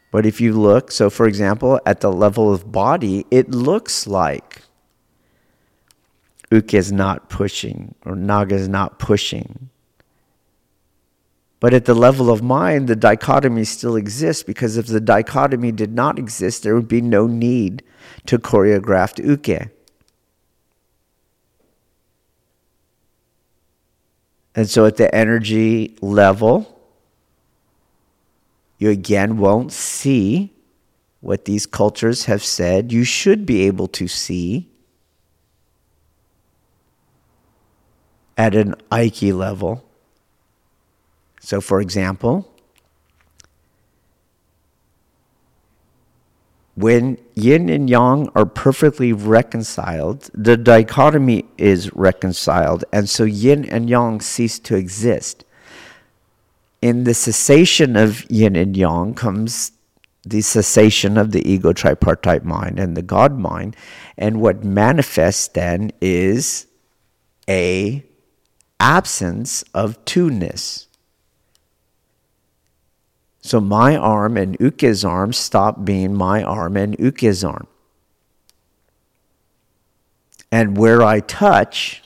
But if you look, so for example, at the level of body, it looks like Uke is not pushing or Nage is not pushing. But at the level of mind, the dichotomy still exists because if the dichotomy did not exist, there would be no need to choreograph uke. And so at the energy level, you again won't see what these cultures have said you should be able to see at an Aiki level. So, for example, when yin and yang are perfectly reconciled, the dichotomy is reconciled, and so yin and yang cease to exist. In the cessation of yin and yang comes the cessation of the ego tripartite mind and the God mind, and what manifests then is a absence of two-ness. So my arm and Uke's arm stop being my arm and Uke's arm. And where I touch,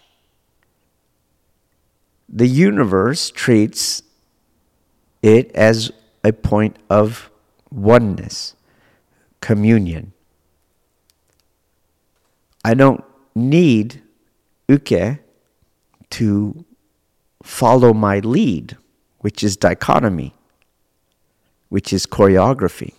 the universe treats it as a point of oneness, communion. I don't need Uke to follow my lead, which is dichotomy, which is choreography.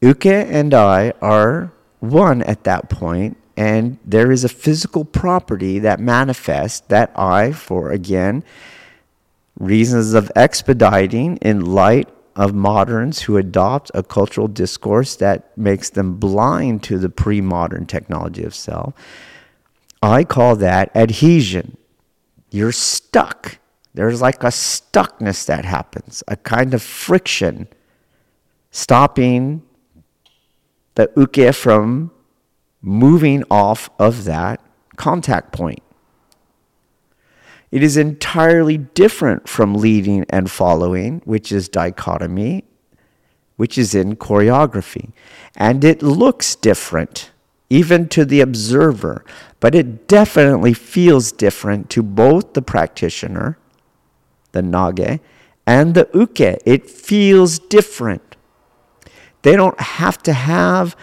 Uke and I are one at that point, and there is a physical property that manifests that I, for again, reasons of expediting in light of moderns who adopt a cultural discourse that makes them blind to the pre modern technology of self I call that adhesion. You're stuck. There's like a stuckness that happens, a kind of friction stopping the uke from moving off of that contact point. It is entirely different from leading and following, which is dichotomy, which is in choreography. And it looks different even to the observer, but it definitely feels different to both the practitioner, the nage, and the uke. It feels different. They don't have to have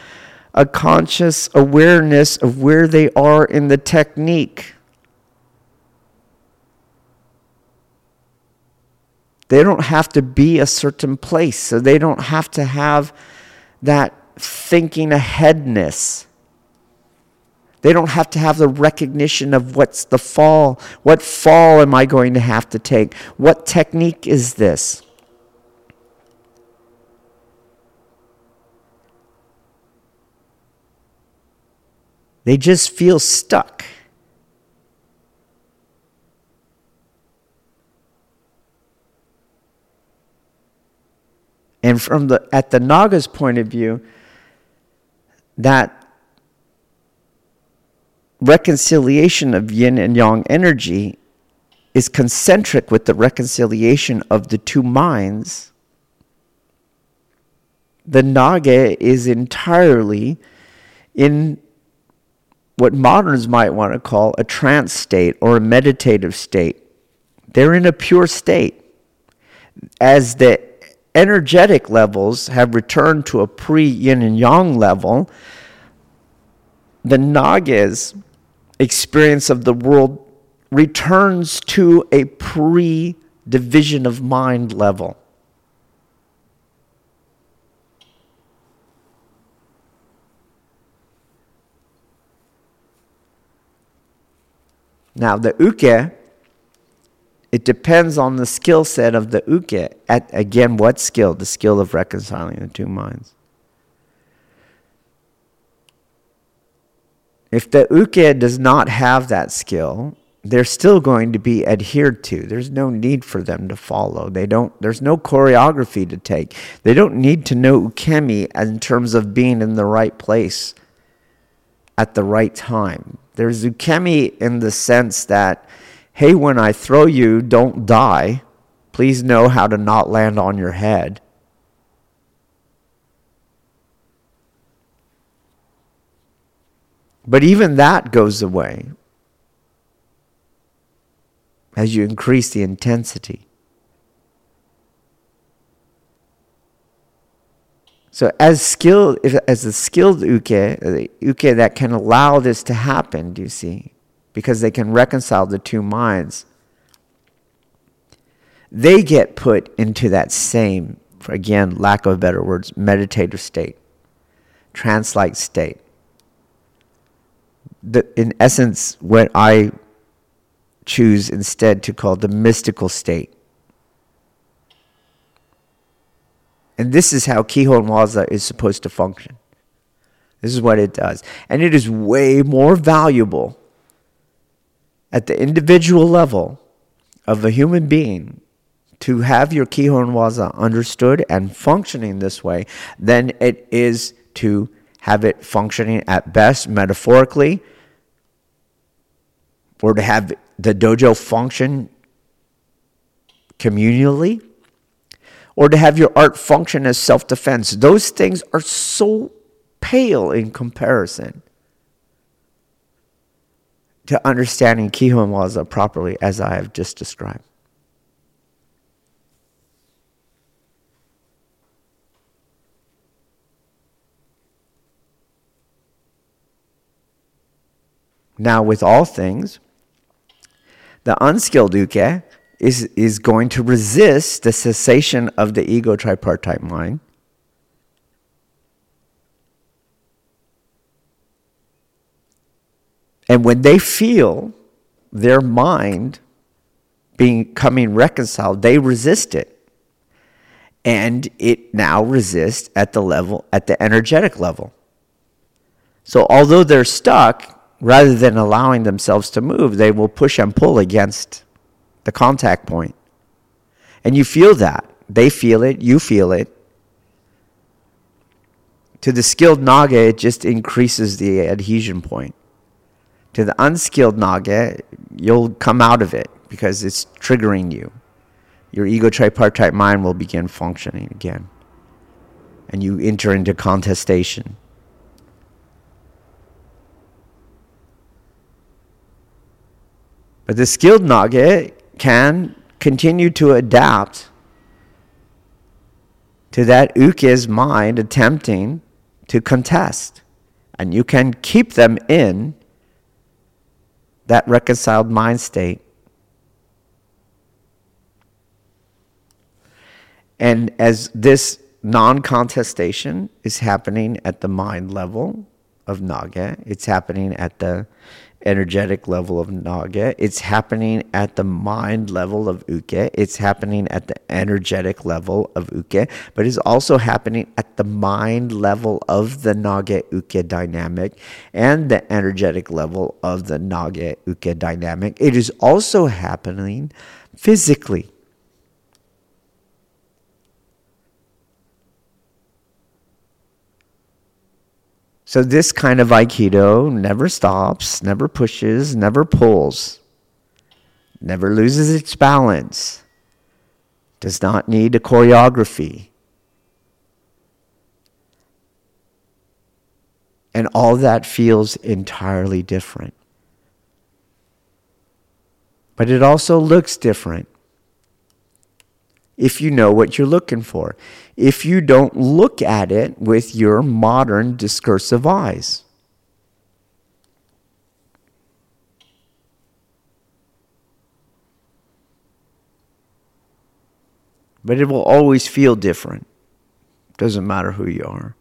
a conscious awareness of where they are in the technique. They don't have to be a certain place, so they don't have to have that thinking aheadness. They don't have to have the recognition of what's the fall. What fall am I going to have to take? What technique is this? They just feel stuck. And from the at the Nage's point of view, that reconciliation of yin and yang energy is concentric with the reconciliation of the two minds. The Nage is entirely in what moderns might want to call a trance state or a meditative state. They're in a pure state. As the energetic levels have returned to a pre yin and yang level, the Nage's experience of the world returns to a pre division of mind level. Now, the uke it depends on the skill set of the uke. At, again, what skill? The skill of reconciling the two minds. If the uke does not have that skill, they're still going to be adhered to. There's no need for them to follow. They don't there's no choreography to take. They don't need to know ukemi in terms of being in the right place at the right time. There's ukemi in the sense that hey, when I throw you, don't die. Please know how to not land on your head. But even that goes away as you increase the intensity. So, as skilled, as a skilled uke, the uke that can allow this to happen, do you see? because they can reconcile the two minds, they get put into that same, again, lack of better words, meditative state, trance like state. The, in essence, what I choose instead to call the mystical state. And this is how Kihon Waza is supposed to function. This is what it does. And it is way more valuable at the individual level of a human being to have your Kihon Waza understood and functioning this way than it is to have it functioning at best metaphorically or to have the dojo function communally or to have your art function as self defense. Those things are so pale in comparison to understanding Kihon Waza properly as I have just described. Now, with all things, the unskilled uke is, is going to resist the cessation of the ego tripartite mind And when they feel their mind becoming reconciled, they resist it. And it now resists at the level, at the energetic level. So although they're stuck, rather than allowing themselves to move, they will push and pull against the contact point. And you feel that. They feel it, you feel it. To the skilled Nage, it just increases the adhesion point. To the unskilled Nage, you'll come out of it because it's triggering you. Your ego tripartite mind will begin functioning again. And you enter into contestation. But the skilled Nage can continue to adapt to that uke's mind attempting to contest. And you can keep them in that reconciled mind state. And as this non contestation is happening at the mind level of Nage, it's happening at the energetic level of nage. It's happening at the mind level of uke. It's happening at the energetic level of uke, but it's also happening at the mind level of the nage uke dynamic and the energetic level of the nage uke dynamic. It is also happening physically. So, this kind of Aikido never stops, never pushes, never pulls, never loses its balance, does not need a choreography. And all that feels entirely different. But it also looks different if you know what you're looking for, if you don't look at it with your modern discursive eyes. But it will always feel different. Doesn't matter who you are.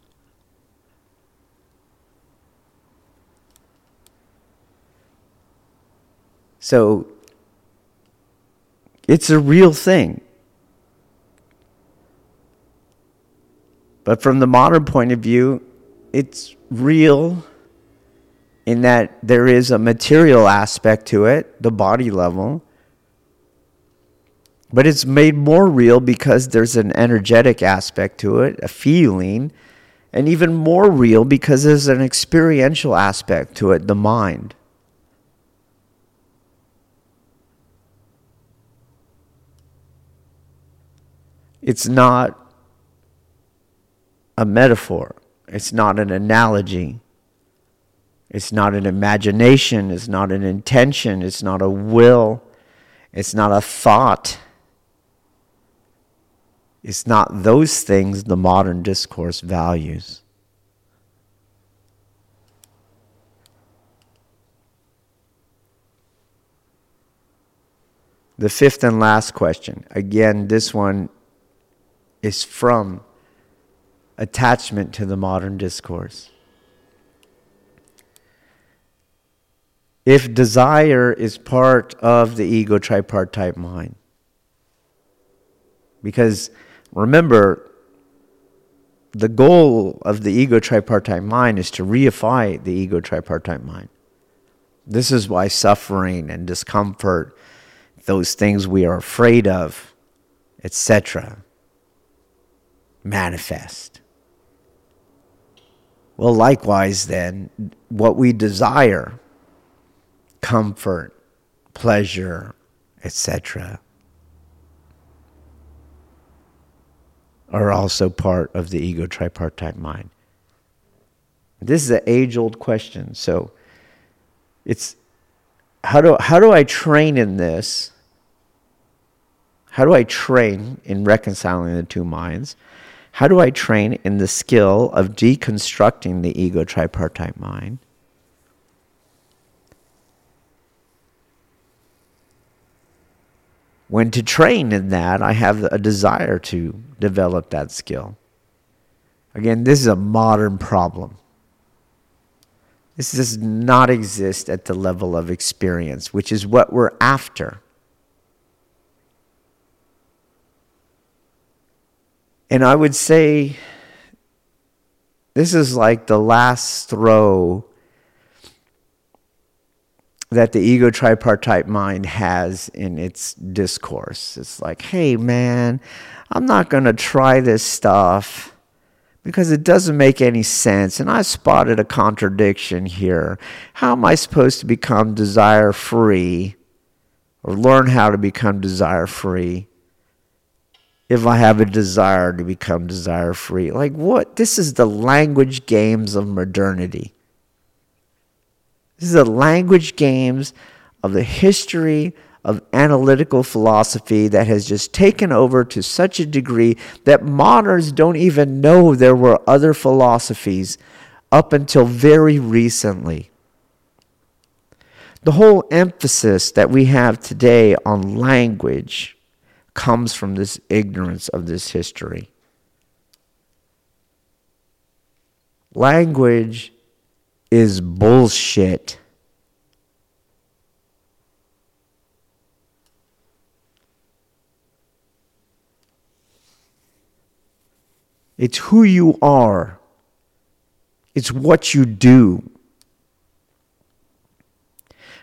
So it's a real thing. But from the modern point of view, it's real in that there is a material aspect to it, the body level. But it's made more real because there's an energetic aspect to it, a feeling, and even more real because there's an experiential aspect to it, the mind. It's not a metaphor, it's not an analogy. It's not an imagination, it's not an intention, it's not a will, it's not a thought. It's not those things the modern discourse values. The fifth and last question. Again, this one is from attachment to the modern discourse. If desire is part of the ego tripartite mind, because remember, the goal of the ego tripartite mind is to reify the ego tripartite mind. This is why suffering and discomfort, those things we are afraid of, etc., manifest. Well, likewise, then, what we desire, comfort, pleasure, etc., are also part of the ego tripartite mind. This is an age old question. So it's how do, how do I train in this? How do I train in reconciling the two minds? How do I train in the skill of deconstructing the ego tripartite mind? When to train in that, I have a desire to develop that skill. Again, this is a modern problem. This does not exist at the level of experience, which is what we're after. And I would say this is like the last throw that the ego tripartite mind has in its discourse. It's like, hey, man, I'm not going to try this stuff because it doesn't make any sense. And I spotted a contradiction here. How am I supposed to become desire free or learn how to become desire free? If I have a desire to become desire free. Like, what? This is the language games of modernity. This is the language games of the history of analytical philosophy that has just taken over to such a degree that moderns don't even know there were other philosophies up until very recently. The whole emphasis that we have today on language comes from this ignorance of this history. Language is bullshit. It's who you are. It's what you do.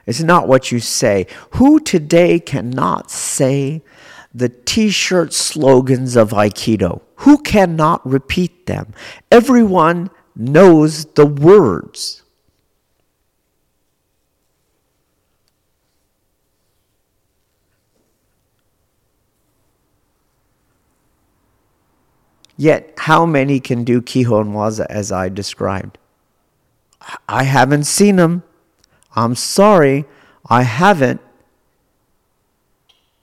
It's not what you say. Who today cannot say the t shirt slogans of Aikido? Who cannot repeat them? Everyone knows the words. Yet, how many can do Kihon Waza as I described? I haven't seen them. I'm sorry, I haven't.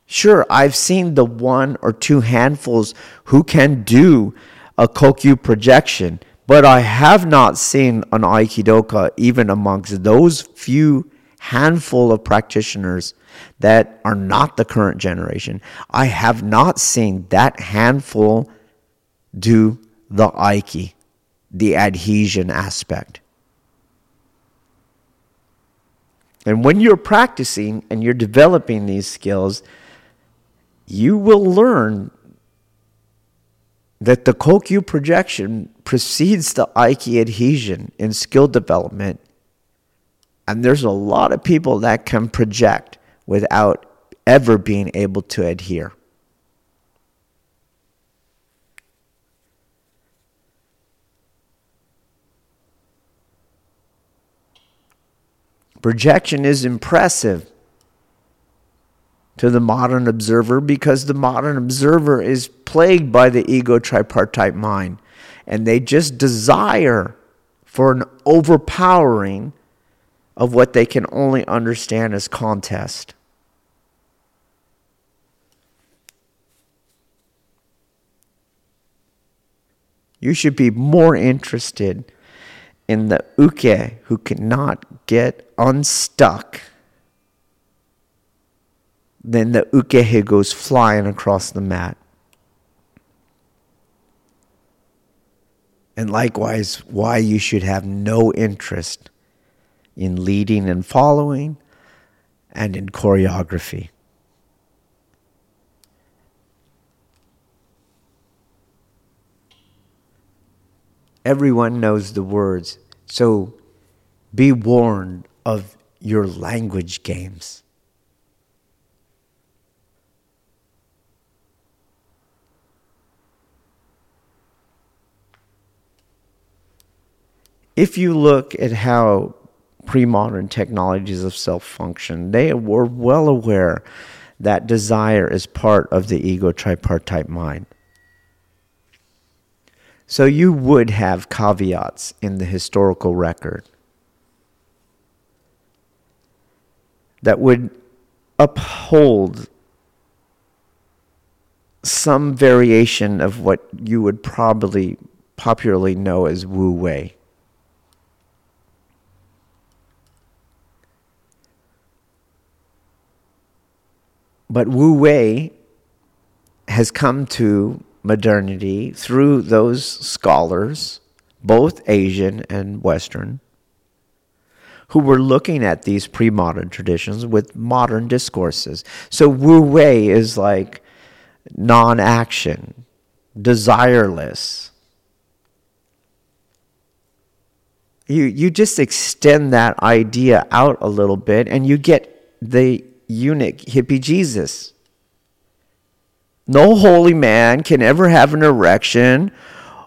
Sure, I've seen the one or two handfuls who can do a Kokyu projection, but I have not seen an Aikidoka even amongst those few handful of practitioners that are not the current generation. I have not seen that handful do the Aiki, the adhesion aspect. And when you're practicing and you're developing these skills, you will learn that the Kokyu projection precedes the Aiki adhesion in skill development. And there's a lot of people that can project without ever being able to adhere. Projection is impressive to the modern observer because the modern observer is plagued by the ego tripartite mind and they just desire for an overpowering of what they can only understand as contest. You should be more interested in the uke who cannot get unstuck, then the ukehe goes flying across the mat. And likewise, why you should have no interest in leading and following and in choreography. Everyone knows the words. So be warned of your language games. If you look at how pre modern technologies of self function, they were well aware that desire is part of the ego tripartite mind. So you would have caveats in the historical record that would uphold some variation of what you would probably popularly know as Wu Wei. But Wu Wei has come to modernity through those scholars, both Asian and Western, who were looking at these pre modern traditions with modern discourses. So Wu Wei is like non action, desireless. You, you just extend that idea out a little bit and you get the eunuch hippie Jesus. No holy man can ever have an erection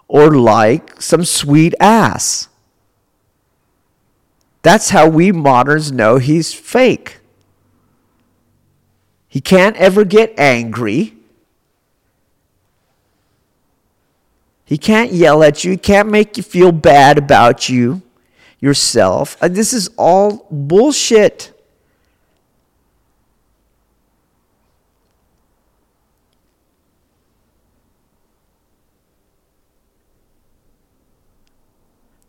or like some sweet ass. That's how we moderns know he's fake. He can't ever get angry. He can't yell at you. He can't make you feel bad about you yourself. This is all bullshit.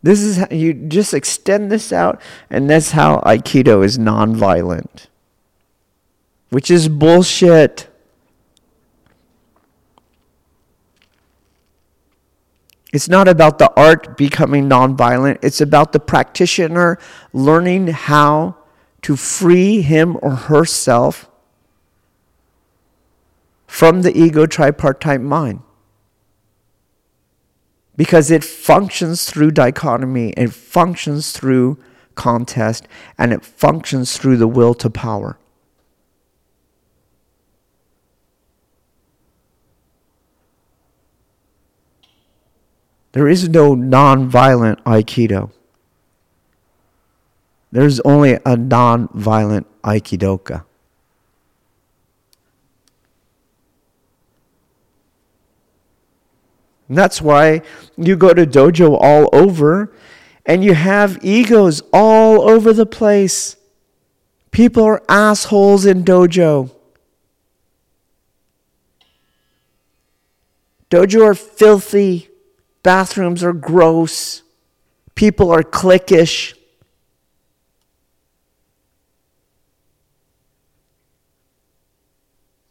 This is how you just extend this out, and that's how Aikido is nonviolent, which is bullshit. It's not about the art becoming nonviolent. It's about the practitioner learning how to free him or herself from the ego tripartite mind. Because it functions through dichotomy, it functions through contest, and it functions through the will to power. There is no non-violent Aikido. There's only a non-violent Aikidoka. And that's why you go to dojo all over and you have egos all over the place. People are assholes in dojo. Dojo are filthy. Bathrooms are gross. People are cliquish.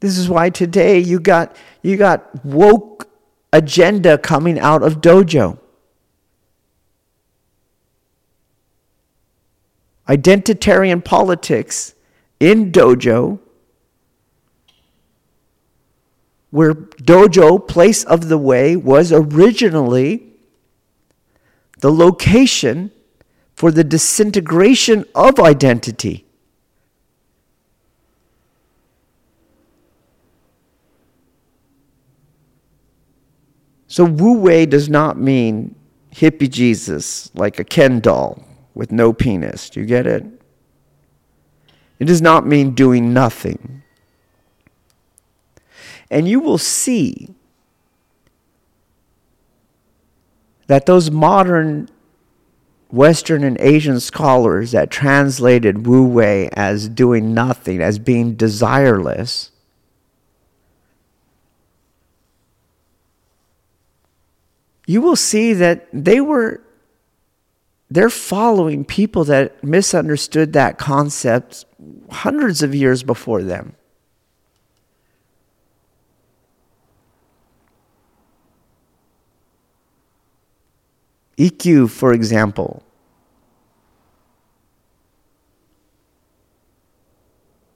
This is why today you got you got woke agenda coming out of dojo. Identitarian politics in dojo where dojo, place of the way, was originally the location for the disintegration of identity. So Wu Wei does not mean hippie Jesus, like a Ken doll with no penis. Do you get it? It does not mean doing nothing. And you will see that those modern Western and Asian scholars that translated Wu Wei as doing nothing, as being desireless, you will see that they were they're following people that misunderstood that concept hundreds of years before them. Ikkyu, for example,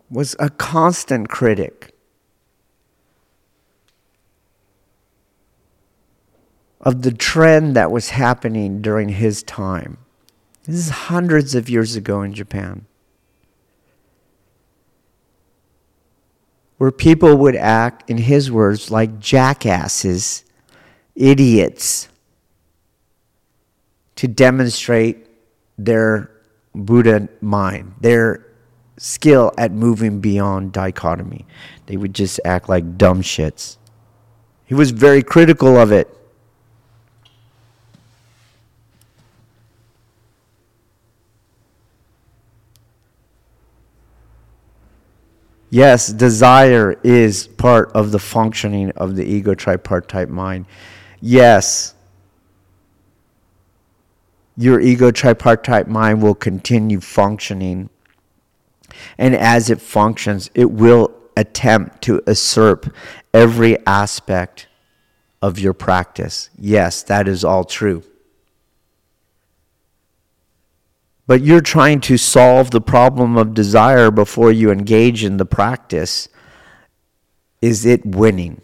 was a constant critic of the trend that was happening during his time. This is hundreds of years ago in Japan. Where people would act, in his words, like jackasses, idiots to demonstrate their Buddha mind, their skill at moving beyond dichotomy. They would just act like dumb shits. He was very critical of it. Yes, desire is part of the functioning of the ego tripartite mind. Yes, your ego tripartite mind will continue functioning. And as it functions, it will attempt to usurp every aspect of your practice. Yes, that is all true. But you're trying to solve the problem of desire before you engage in the practice. Is it winning?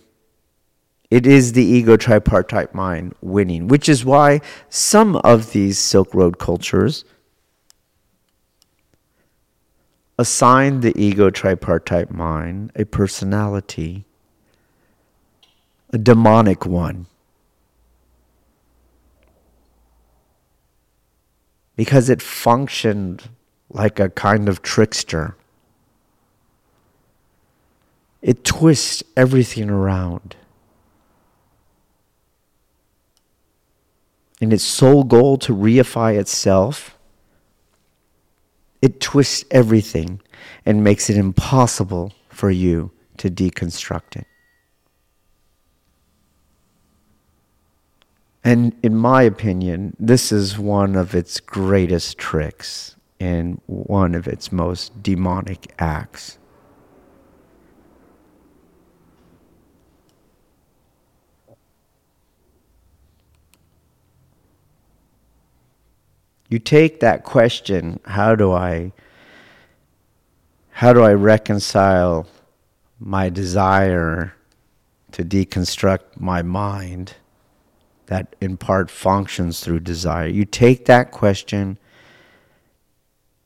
It is the ego tripartite mind winning, which is why some of these Silk Road cultures assign the ego tripartite mind a personality, a demonic one. Because it functioned like a kind of trickster. It twists everything around. in its sole goal to reify itself, it twists everything and makes it impossible for you to deconstruct it. And in my opinion, this is one of its greatest tricks and one of its most demonic acts. You take that question, how do I how do I reconcile my desire to deconstruct my mind that in part functions through desire? You take that question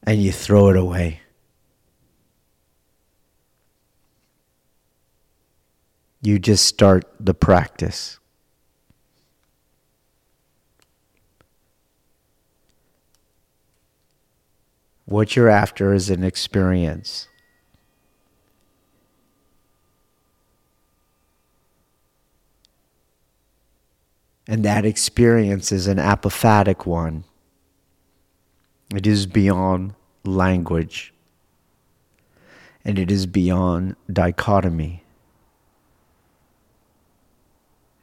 and you throw it away. You just start the practice. What you're after is an experience. And that experience is an apophatic one. It is beyond language. And it is beyond dichotomy.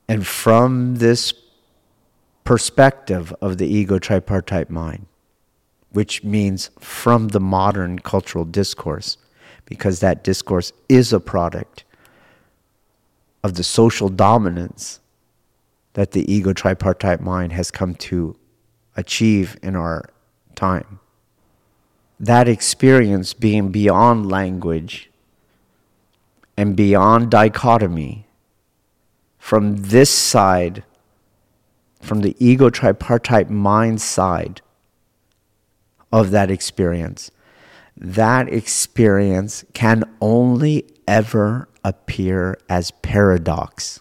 And from this perspective of the ego tripartite mind, which means from the modern cultural discourse, because that discourse is a product of the social dominance that the ego tripartite mind has come to achieve in our time. That experience being beyond language and beyond dichotomy from this side, from the ego tripartite mind side, of that experience. That experience can only ever appear as paradox.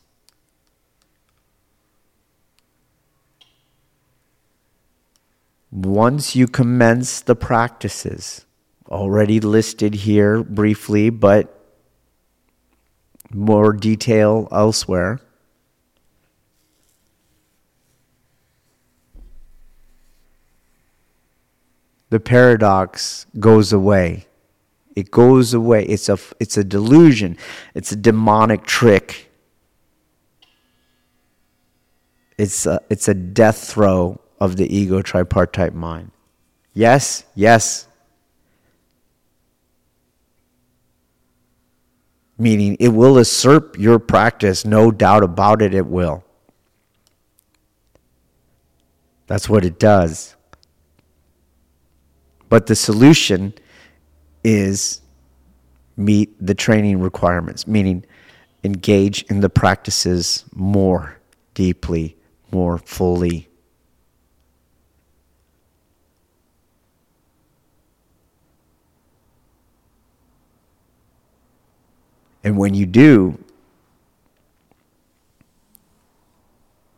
Once you commence the practices, already listed here briefly, but more detail elsewhere the paradox goes away. It goes away. It's a, it's a delusion, it's a demonic trick. It's a, it's a death throe of the ego tripartite mind. Yes, yes. Meaning it will usurp your practice, no doubt about it, it will. That's what it does. But the solution is meet the training requirements, meaning engage in the practices more deeply, more fully. And when you do,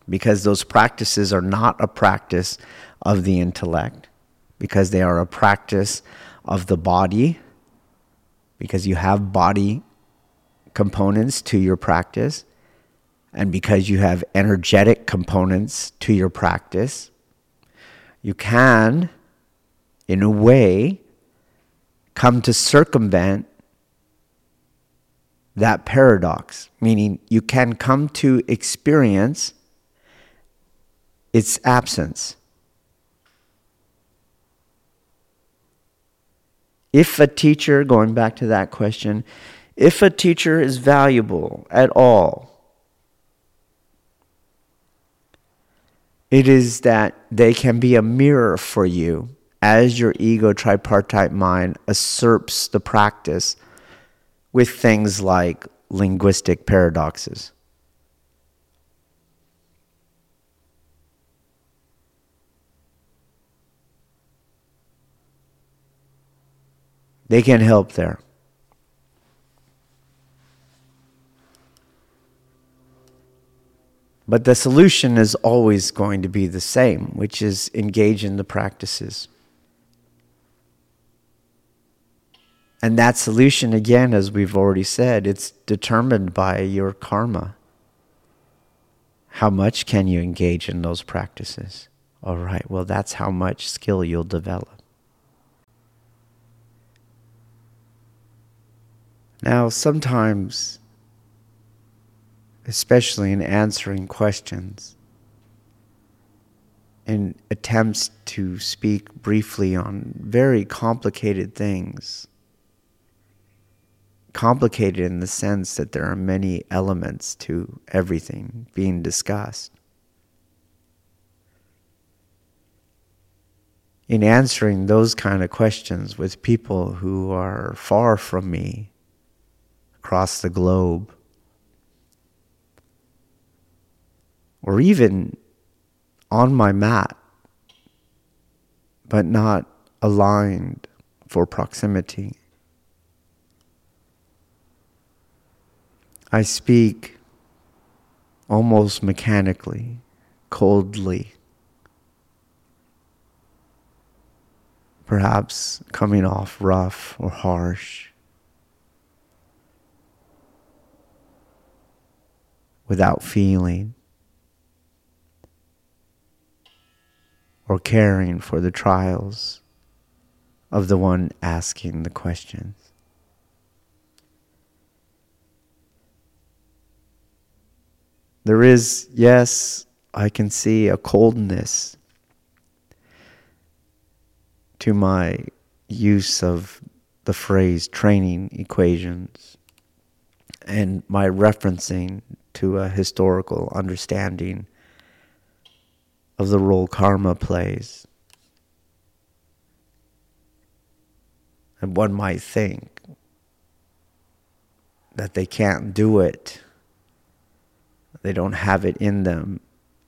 because those practices are not a practice of the intellect, because they are a practice of the body, because you have body components to your practice, and because you have energetic components to your practice, you can, in a way, come to circumvent that paradox, meaning you can come to experience its absence. If a teacher, going back to that question, if a teacher is valuable at all, it is that they can be a mirror for you as your ego tripartite mind usurps the practice with things like linguistic paradoxes. They can help there. But the solution is always going to be the same, which is engage in the practices. And that solution, again, as we've already said, it's determined by your karma. How much can you engage in those practices? All right, well, that's how much skill you'll develop. Now, sometimes, especially in answering questions, in attempts to speak briefly on very complicated things. Complicated in the sense that there are many elements to everything being discussed. In answering those kind of questions with people who are far from me across the globe, or even on my mat, but not aligned for proximity. I speak almost mechanically, coldly, perhaps coming off rough or harsh. Without feeling. or caring for the trials of the one asking the questions. There is, yes, I can see a coldness to my use of the phrase training equations and my referencing to a historical understanding of the role karma plays. And one might think that they can't do it, they don't have it in them,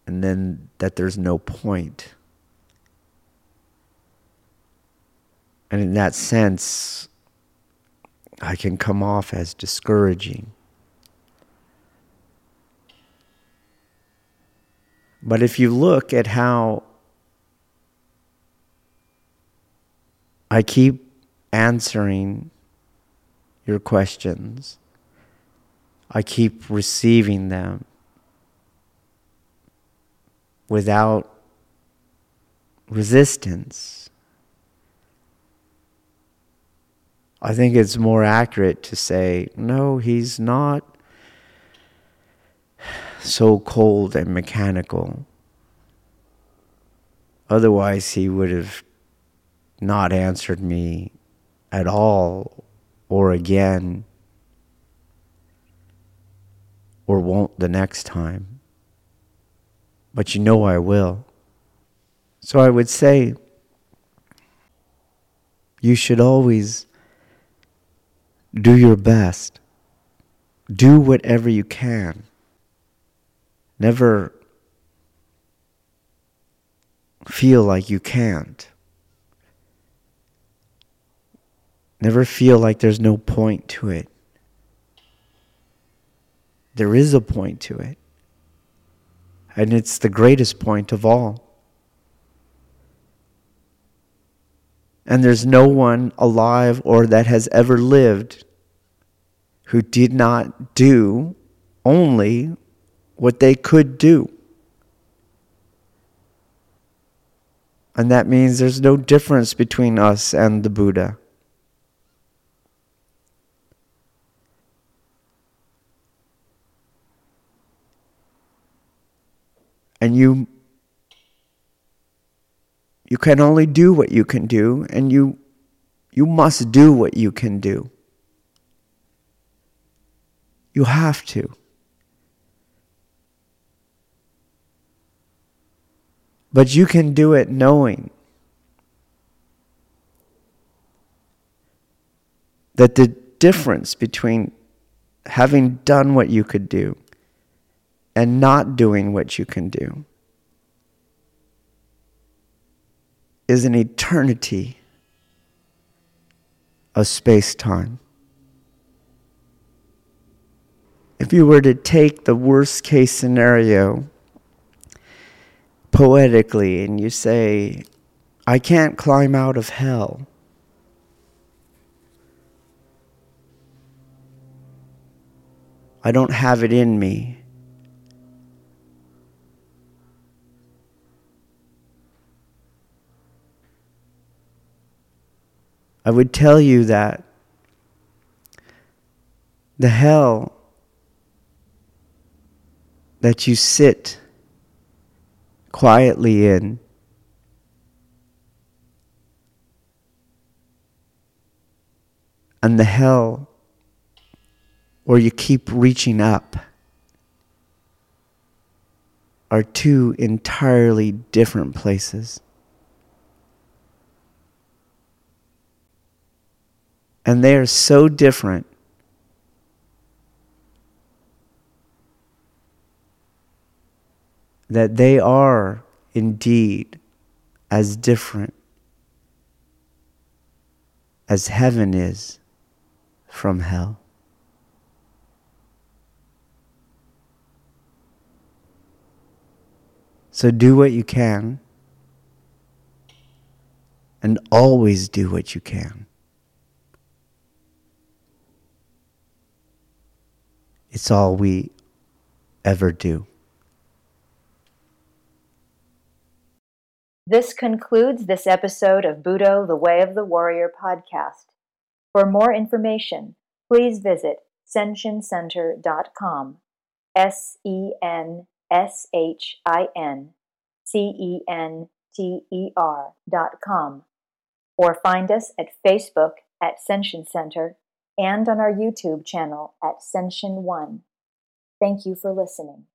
and then that there's no point. And in that sense, I can come off as discouraging. But if you look at how I keep answering your questions, I keep receiving them without resistance. I think it's more accurate to say, no, he's not so cold and mechanical. Otherwise, he would have not answered me at all or again or won't the next time. But you know I will. So I would say you should always do your best. Do whatever you can. Never feel like you can't. Never feel like there's no point to it. There is a point to it. And it's the greatest point of all. And there's no one alive or that has ever lived who did not do only what they could do. And that means there's no difference between us and the Buddha. And you you can only do what you can do and you you must do what you can do. You have to. But you can do it knowing that the difference between having done what you could do and not doing what you can do is an eternity of space time. If you were to take the worst case scenario poetically and you say, I can't climb out of hell. I don't have it in me. I would tell you that the hell that you sit quietly in and the hell where you keep reaching up are two entirely different places. And they are so different that they are indeed as different as heaven is from hell. So do what you can and always do what you can. It's all we ever do.
This concludes this episode of Budo, the Way of the Warrior podcast. For more information, please visit senshincenter.com. S E N S H I N C E N T E R dot com. Or find us at Facebook at Senshin Center and on our YouTube channel at Senshin One. Thank you for listening.